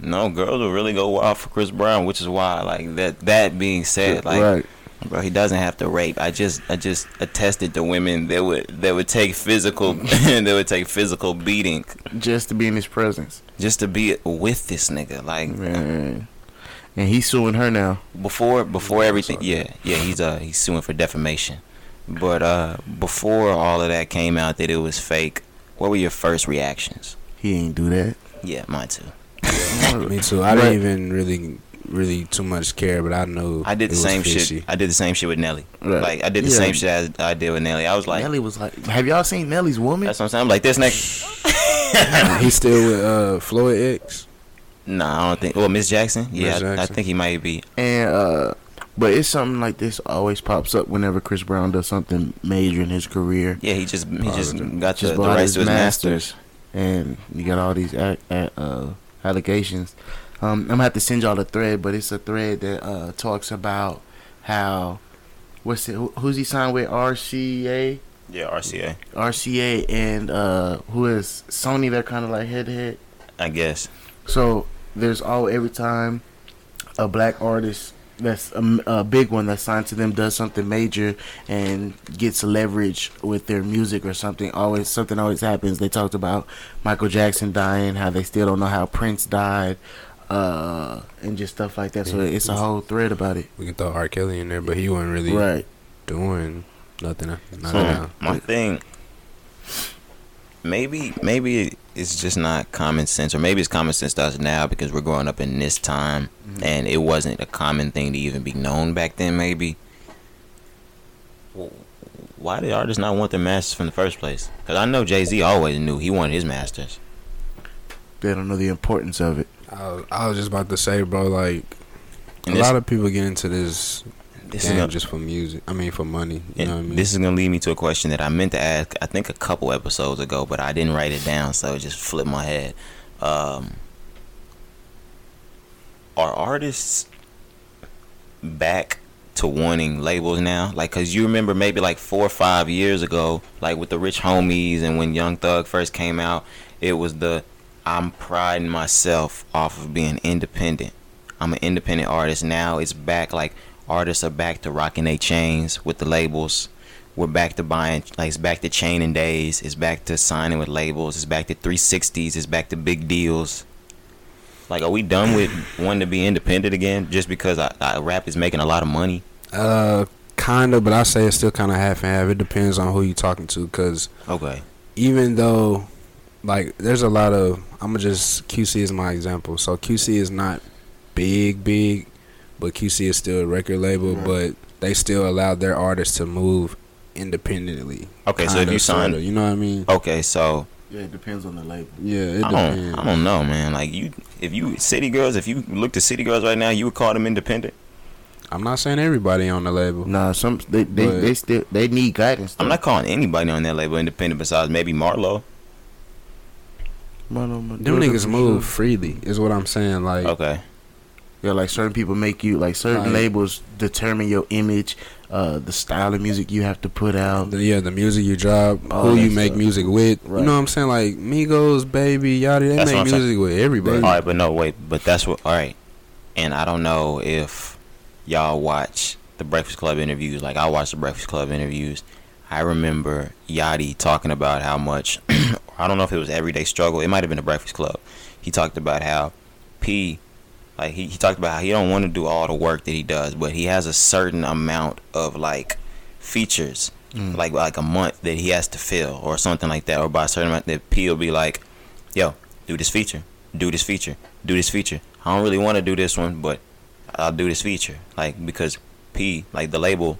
Speaker 2: no, girls will really go wild for Chris Brown, which is why, like that. That being said, like,
Speaker 3: right.
Speaker 2: Bro, he doesn't have to rape. I just, I just attested to women that would that would take physical, that would take physical beating
Speaker 3: Just to be in his presence.
Speaker 2: just to be with this nigga. Like
Speaker 3: Man. And he's suing her now.
Speaker 2: before before everything yeah yeah he's uh he's suing for defamation but uh before all of that came out that it was fake what were your first reactions
Speaker 3: He ain't do that.
Speaker 2: yeah mine too
Speaker 1: Me too. I didn't even really really too much care, but I knew
Speaker 2: I did the same
Speaker 1: fishy.
Speaker 2: shit. I did the same shit with Nelly.
Speaker 3: Right.
Speaker 2: Like I did the
Speaker 3: Yeah.
Speaker 2: same shit as I did with Nelly. I was like,
Speaker 3: Nelly was like, "Have y'all seen Nelly's woman?"
Speaker 2: that's what I'm saying. I'm like this nigga.
Speaker 1: He's still with uh, Floyd X.
Speaker 2: Nah, I don't think. Well, Miss Jackson. Yeah,
Speaker 1: Miss
Speaker 2: I- I think he might be.
Speaker 3: And uh but it's something like this always pops up whenever Chris Brown does something major in his career.
Speaker 2: Yeah, he just he just got the,
Speaker 3: Just
Speaker 2: the
Speaker 3: bought
Speaker 2: rights to his masters.
Speaker 3: and you got all these a- uh, allegations. Um, I'm gonna have to send y'all the thread, but it's a thread that uh, talks about how what's it? Who, who's he signed with? RCA,
Speaker 2: Yeah, RCA.
Speaker 3: RCA, and uh, who is Sony? They're kind of like head to head.
Speaker 2: I guess.
Speaker 3: So there's all every time a black artist that's a, a big one that's signed to them does something major and gets leverage with their music or something. Always something always happens. They talked about Michael Jackson dying, how they still don't know how Prince died, uh, and just stuff like that. So
Speaker 1: Yeah.
Speaker 3: it's a whole thread about it.
Speaker 1: We can throw R. Kelly in there, but he wasn't really
Speaker 3: Right.
Speaker 1: doing nothing. Not
Speaker 2: So
Speaker 1: now.
Speaker 2: my thing, maybe maybe it's just not common sense, or maybe it's common sense to us now because we're growing up in this time, and it wasn't a common thing to even be known back then. Maybe. Why did artists not want their masters from the first place? Because I know Jay Z always knew he wanted his masters.
Speaker 3: They don't know the importance of it.
Speaker 1: I was, I was just about to say, bro. Like
Speaker 2: And
Speaker 1: a lot of people get into this
Speaker 2: this is gonna,
Speaker 1: just for music. I mean, for money. You know what I mean?
Speaker 2: this is gonna lead me to a question that I meant to ask. I think a couple episodes ago, but I didn't write it down, so it just flipped my head. Um, are artists back to wanting labels now? Like, cause you remember maybe like four or five years ago, like with the Rich Homies and when Young Thug first came out, it was the I'm priding myself off of being independent. I'm an independent artist now. It's back like artists are back to rocking their chains with the labels. We're back to buying like it's back to chaining days. It's back to signing with labels. It's back to 360s. It's back to big deals. Like, are we done with wanting to be independent again just because I, I, rap is making a lot of money?
Speaker 1: Uh, kind of, but I say it's still kind of half and half. It depends on who you're talking to, because
Speaker 2: Okay.
Speaker 1: even though, like, there's a lot of I'm gonna just QC is my example. So QC is not big, big, but QC is still a record label,
Speaker 3: Right.
Speaker 1: but they still allow their artists to move independently.
Speaker 2: Okay, so if you sign,
Speaker 1: sorta, you know what I mean?
Speaker 2: okay, so
Speaker 3: Yeah, it depends on the label.
Speaker 1: Yeah, it
Speaker 2: I don't,
Speaker 1: depends.
Speaker 2: I don't know, man. Like you, if you city girls, if you look to city girls right now, you would call them independent.
Speaker 1: I'm not saying everybody on the label.
Speaker 3: Nah, some they they, they still they need guidance.
Speaker 2: I'm not calling anybody on that label independent besides maybe Marlo.
Speaker 3: Man, I'm
Speaker 1: Them niggas move
Speaker 3: sure.
Speaker 1: freely, is what I'm saying. Like,
Speaker 2: Okay.
Speaker 3: Yeah, like certain people make you like certain
Speaker 1: Like-
Speaker 3: labels determine your image, uh, the style of music you have to put out.
Speaker 1: the, yeah, the music you drop,
Speaker 3: All
Speaker 1: who you make
Speaker 3: stuff.
Speaker 1: music with.
Speaker 3: Right.
Speaker 1: You know what I'm saying? Like Migos, Baby, Yachty, they
Speaker 2: That's
Speaker 1: make
Speaker 2: I'm saying.
Speaker 1: music with everybody.
Speaker 2: All right, but no, wait, but that's what. All right, and I don't know if y'all watch the Breakfast Club interviews. Like I watch the Breakfast Club interviews. I remember Yachty talking about how much. I don't know if it was Everyday Struggle. It might have been the Breakfast Club. He talked about how P, like he, he talked about how he don't want to do all the work that he does, but he has a certain amount of like features,
Speaker 3: Mm.
Speaker 2: like like a month that he has to fill or something like that, or by a certain amount that P will be like, yo, do this feature, do this feature, do this feature. I don't really want to do this one, but I'll do this feature. Like because P, like the label,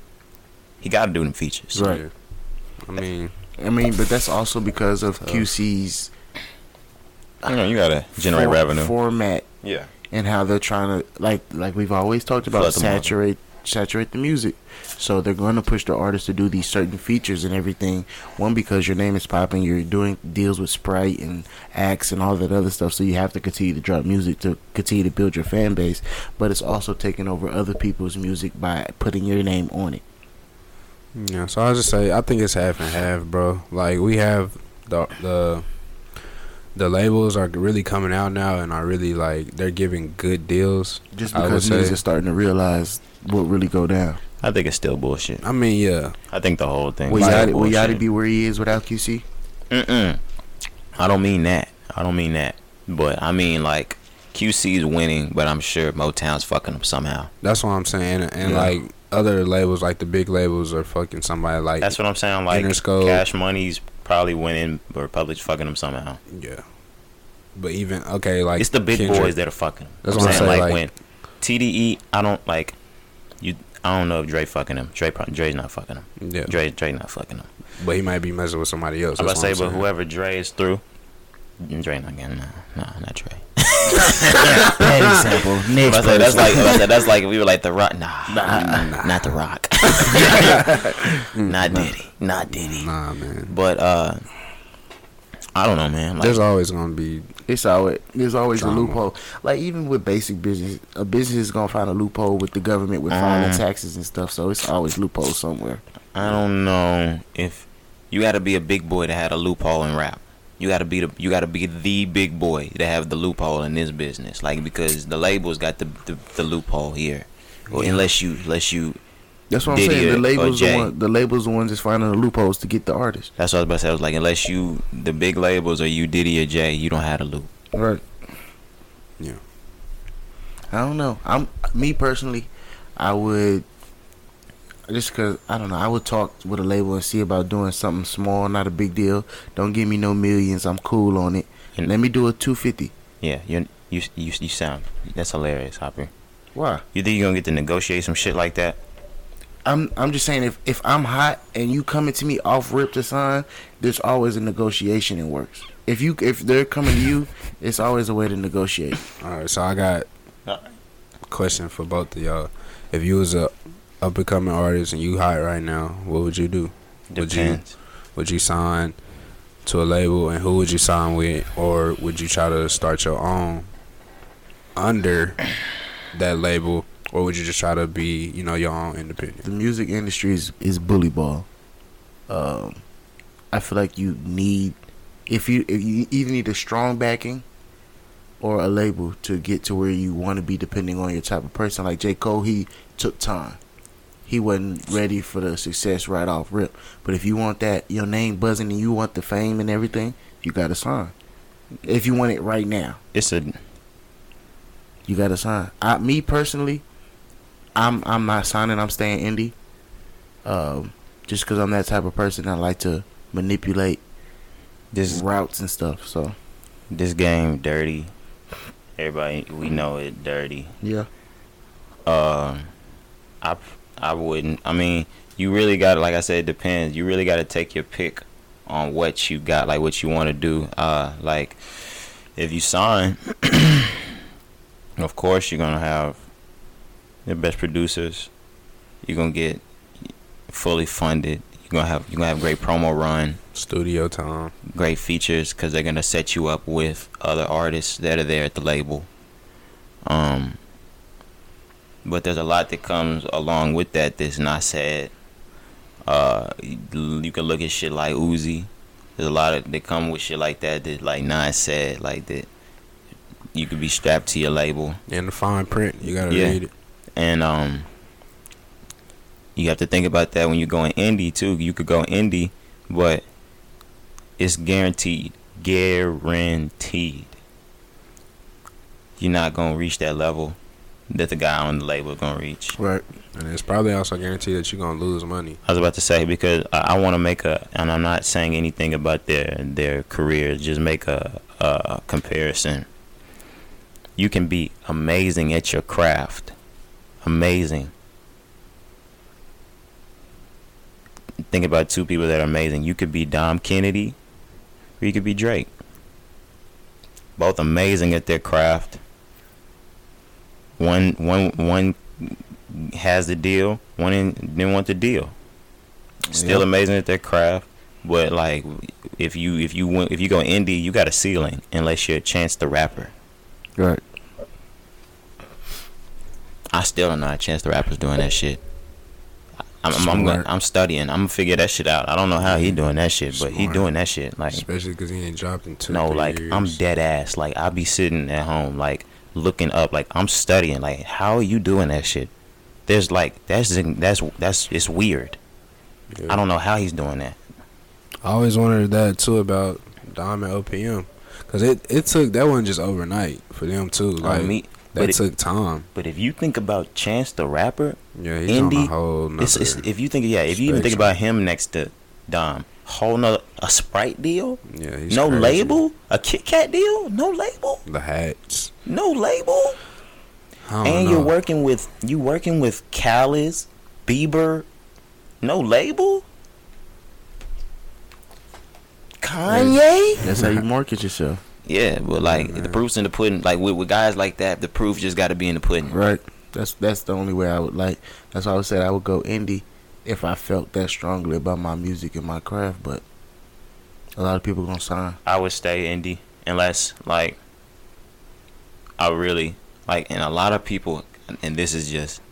Speaker 2: he got to do them features.
Speaker 3: Right.
Speaker 1: I mean,
Speaker 3: I mean, but that's also because of. QC's
Speaker 2: You know, you gotta uh, generate
Speaker 3: for-
Speaker 2: revenue.
Speaker 3: format
Speaker 2: yeah.
Speaker 3: and how they're trying to like like we've always talked about saturate saturate the music. So they're going to push the artists to do these certain features and everything. One because your name is popping, you're doing deals with Sprite and Axe and all that other stuff. So you have to continue to drop music to continue to build your fan base. But it's also taking over other people's music by putting your name on it.
Speaker 1: Yeah. So I just say I think it's half and half, bro. Like we have the the the labels are really coming out now and are really like they're giving good deals.
Speaker 3: Just because niggas are starting to realize what really go down.
Speaker 2: I think it's still bullshit.
Speaker 1: I mean, yeah.
Speaker 2: I think the whole thing.
Speaker 3: Will
Speaker 2: is still
Speaker 3: Yachty, will. Yachty be where he is without QC?
Speaker 2: Mm-mm. I don't mean that. I don't mean that. But I mean like QC's winning, but I'm sure Motown's fucking them somehow.
Speaker 1: That's what I'm saying. And
Speaker 3: Yeah.
Speaker 1: like other labels, like the big labels, are fucking somebody like
Speaker 2: That's what I'm saying. Like
Speaker 1: Interscope.
Speaker 2: Cash Money's probably winning, or Public's fucking them somehow.
Speaker 1: yeah. But even okay, like
Speaker 2: it's the big
Speaker 1: Kendrick.
Speaker 2: boys that are fucking.
Speaker 1: That's
Speaker 2: I'm
Speaker 1: what I'm
Speaker 2: saying. Like,
Speaker 1: like-
Speaker 2: when TDE, I don't like you. I don't know if Dre fucking him. Dre, Dre's not fucking him.
Speaker 1: Yeah,
Speaker 2: Dre, Dre not fucking him.
Speaker 1: but he might be messing with somebody else.
Speaker 2: I'm about to say, but whoever Dre is through, Dre not getting. Nah, nah, not Dre.
Speaker 3: Bad example.
Speaker 2: I'm
Speaker 3: Next
Speaker 2: about say, that's like I'm say, that's like if we were like the Rock. Nah,
Speaker 3: Nah.
Speaker 2: not the Rock. not Diddy. Not Diddy.
Speaker 1: Nah, man.
Speaker 2: But uh, I don't know, man. Like,
Speaker 1: There's always gonna be
Speaker 3: It's always there's always
Speaker 1: Drama.
Speaker 3: a loophole. Like even with basic business, a business is gonna find a loophole with the government with filing
Speaker 2: Mm.
Speaker 3: taxes and stuff. So it's always loophole somewhere.
Speaker 2: I don't know if you got to be a big boy to have a loophole in rap. You got to be the you got to be the big boy to have the loophole in this business. Like because the labels got the the, the loophole here. Well, unless you unless you
Speaker 3: That's what I'm saying. The labels, the, one, the labels, the ones that's finding the loopholes to get the artist.
Speaker 2: that's what I was about to say. I was like unless you the big labels or you Diddy or Jay, you don't have a loop.
Speaker 3: Right.
Speaker 1: Yeah.
Speaker 3: I don't know. I'm me personally. I would just cause I don't know. I would talk with a label and see about doing something small, not a big deal. Don't give me no millions. I'm cool on it.
Speaker 2: And-
Speaker 3: Let me do a two fifty.
Speaker 2: Yeah, you you you you sound that's hilarious, Hopper.
Speaker 3: Why?
Speaker 2: You think you're gonna get to negotiate some shit like that?
Speaker 3: I'm I'm just saying if if I'm hot and you coming to me off rip to sign, there's always a negotiation in works. If you if they're coming to you, it's always a way to negotiate.
Speaker 1: All right, so I got a question for both of y'all. If you was a up and coming artist and you hot right now, what would you do? Would you
Speaker 2: Depends.
Speaker 1: would you sign to a label and who would you sign with, or would you try to start your own under that label, or would you just try to be you know your own independent?
Speaker 3: The music industry is, is bully ball. Um, I feel like you need if you if you either need a strong backing or a label to get to where you want to be, depending on your type of person. Like J Cole, he took time. He wasn't ready for the success right off rip. But if you want that, your name buzzing, and you want the fame and everything, you got to sign. If you want it right now,
Speaker 2: It's a
Speaker 3: you got to sign. I, me personally, I'm I'm not signing. I'm staying indie. Um, just because I'm that type of person, I like to manipulate
Speaker 2: this
Speaker 3: routes and stuff. So
Speaker 2: this game dirty. Everybody we know it dirty.
Speaker 3: yeah,
Speaker 2: Um, I I wouldn't. I mean, you really got like I said, it depends. You really got to take your pick on what you got, like what you want to do. Uh, like if you sign, of course you're gonna have the best producers. You're gonna get fully funded. You're gonna have you're gonna have great promo run
Speaker 1: Studio time.
Speaker 2: great features because they're gonna set you up with other artists that are there at the label. Um, but there's a lot that comes along with that that's not said. Uh, you can look at shit like Uzi. There's a lot of that come with shit like that that like not said like that. You could be strapped to your label
Speaker 1: In the fine print, you gotta
Speaker 2: Yeah.
Speaker 1: read it.
Speaker 2: and um you have to think about that when you're going indie too you could go indie but it's guaranteed guaranteed you're not gonna reach that level that the guy on the label is gonna reach
Speaker 3: right.
Speaker 1: And it's probably also guaranteed that you're gonna lose money.
Speaker 2: I was about to say because I, I want to make a, and I'm not saying anything about their their career. Just make a, a comparison. You can be amazing at your craft, amazing. Think about two people that are amazing. You could be Dom Kennedy, or you could be Drake. Both amazing at their craft. One one one has the deal. One in, didn't want the deal. Still
Speaker 3: Yep.
Speaker 2: amazing at their craft, but like if you if you went, if you go indie, you got a ceiling unless you're a Chance the Rapper.
Speaker 3: Right.
Speaker 2: I still don't know how Chance the Rapper's doing that shit. I'm I'm, I'm, gonna, I'm studying. I'm gonna figure that shit out. I don't know how he doing that shit, but he doing that shit. Like
Speaker 1: Especially because he ain't dropped in two.
Speaker 2: no, like
Speaker 1: years.
Speaker 2: I'm dead ass. Like I be sitting at home, like looking up, like I'm studying. Like how are you doing that shit? There's like that's that's that's it's weird.
Speaker 1: Yeah.
Speaker 2: I don't know how he's doing that.
Speaker 1: I always wondered that too about Dom and OPM, cause it it took that one just overnight for them too. Like
Speaker 2: me,
Speaker 1: that
Speaker 2: it-
Speaker 1: took time.
Speaker 2: but if you think about Chance the Rapper,
Speaker 1: Yeah, he's on a whole
Speaker 2: it's, it's, if you think yeah, if you even think about him next to Dom, whole nother a Sprite deal,
Speaker 1: yeah, he's
Speaker 2: no
Speaker 1: crazy.
Speaker 2: label, a Kit Kat deal, no label,
Speaker 1: The hats.
Speaker 2: no label.
Speaker 1: I don't
Speaker 2: and
Speaker 1: know.
Speaker 2: you're working with you working with Khaled, Bieber, no label. Kanye.
Speaker 3: That's how you market yourself,
Speaker 2: Yeah, but like
Speaker 1: man.
Speaker 2: the proof's in the pudding. Like with, with guys like that, the proof just got to be in the pudding.
Speaker 3: right? That's that's the only way I would like. That's why I would say I would go indie if I felt that strongly about my music and my craft. But a lot of people gonna sign.
Speaker 2: I would stay indie unless like I really like, and a lot of people, and this is just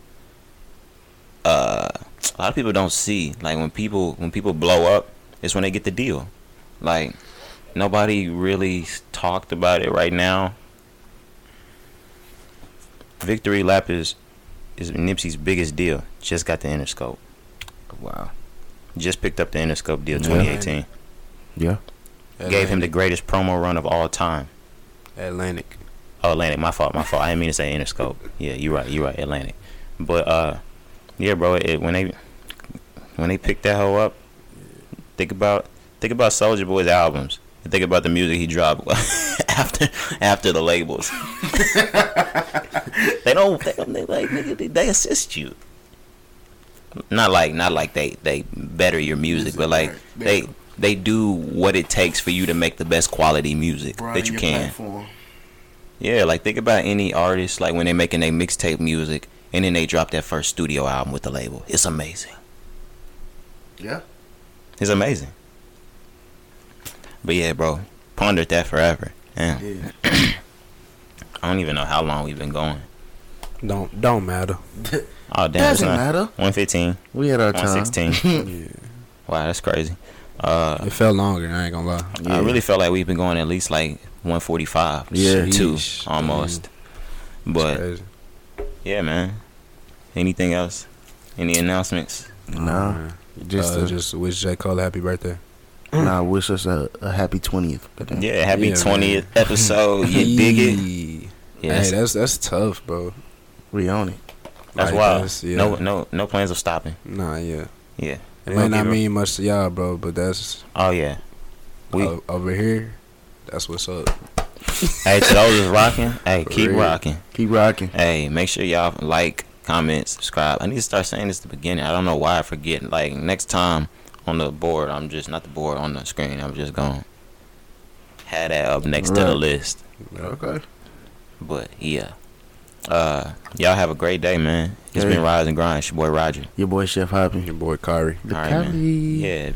Speaker 2: uh, a lot of people don't see like when people when people blow up, it's when they get the deal. Like nobody really talked about it right now. Victory Lap is is Nipsey's biggest deal. Just got the Interscope.
Speaker 3: Wow.
Speaker 2: Just picked up the Interscope deal,
Speaker 3: Yeah.
Speaker 2: 2018.
Speaker 3: Yeah.
Speaker 2: Gave him the greatest promo run of all time.
Speaker 1: Atlantic.
Speaker 2: Oh, Atlantic. My fault. My fault. I didn't mean to say Interscope. Yeah, you're right. You're right. Atlantic. But uh, yeah, bro. It, when they when they pick that hoe up, think about think about Soulja Boy's albums. And think about the music he dropped after after the labels. they don't. They, don't- they like nigga, they, they assist you. Not like not like they they better your music, but like they they do what it takes for you to make the best quality music that you can. Yeah, like think about any artist like when they're making their mixtape music and then they drop their first studio album with the label. It's amazing.
Speaker 3: Yeah.
Speaker 2: It's amazing. But yeah, bro, pondered that forever. Yeah.
Speaker 3: Yeah.
Speaker 2: I don't even know how long we've been going.
Speaker 1: Don't don't matter.
Speaker 2: Oh damn,
Speaker 3: Doesn't
Speaker 2: not
Speaker 3: matter.
Speaker 2: 115,
Speaker 3: We had our time.
Speaker 2: 116.
Speaker 1: yeah.
Speaker 2: wow, that's crazy. Uh,
Speaker 1: It felt longer. I ain't gonna lie.
Speaker 2: I really felt like we've been going at least like 145,
Speaker 3: Yeah.
Speaker 2: two
Speaker 1: Sheesh.
Speaker 2: almost.
Speaker 1: It's
Speaker 2: But
Speaker 1: crazy.
Speaker 2: yeah, man. Anything else? Any announcements?
Speaker 3: Nah. Just,
Speaker 1: uh, just wish J Cole a happy birthday.
Speaker 3: nah. Wish us a, a happy twentieth.
Speaker 2: Yeah, happy
Speaker 1: Yeah,
Speaker 2: 20th episode. You dig it? Yeah,
Speaker 1: Hey, that's that's tough, bro.
Speaker 3: We on it.
Speaker 2: That's
Speaker 1: Like,
Speaker 2: wild.
Speaker 1: that's- yeah.
Speaker 2: No, no, no plans of stopping.
Speaker 1: Nah, yeah.
Speaker 2: Yeah.
Speaker 1: It may
Speaker 2: don't
Speaker 1: not mean much to y'all, bro, but that's
Speaker 2: Oh yeah. We
Speaker 1: o- over here. That's what's up.
Speaker 2: hey to those is rocking. Hey,
Speaker 1: For
Speaker 2: keep
Speaker 1: real.
Speaker 2: rocking.
Speaker 3: Keep rocking.
Speaker 2: Hey, make sure y'all like, comment, subscribe. I need to start saying this at the beginning. I don't know why I forget. Like next time on the board, I'm just not the board on the screen. I'm just going to have that up next to the list.
Speaker 3: Okay.
Speaker 2: But yeah. Uh, y'all have a great day, man. It's
Speaker 3: Hey.
Speaker 2: been Rise and Grind. It's your boy Roger.
Speaker 3: Your boy Chef Hoppy.
Speaker 1: Your boy Kari.
Speaker 3: The
Speaker 2: All right, man.
Speaker 3: Cali.
Speaker 2: Yeah,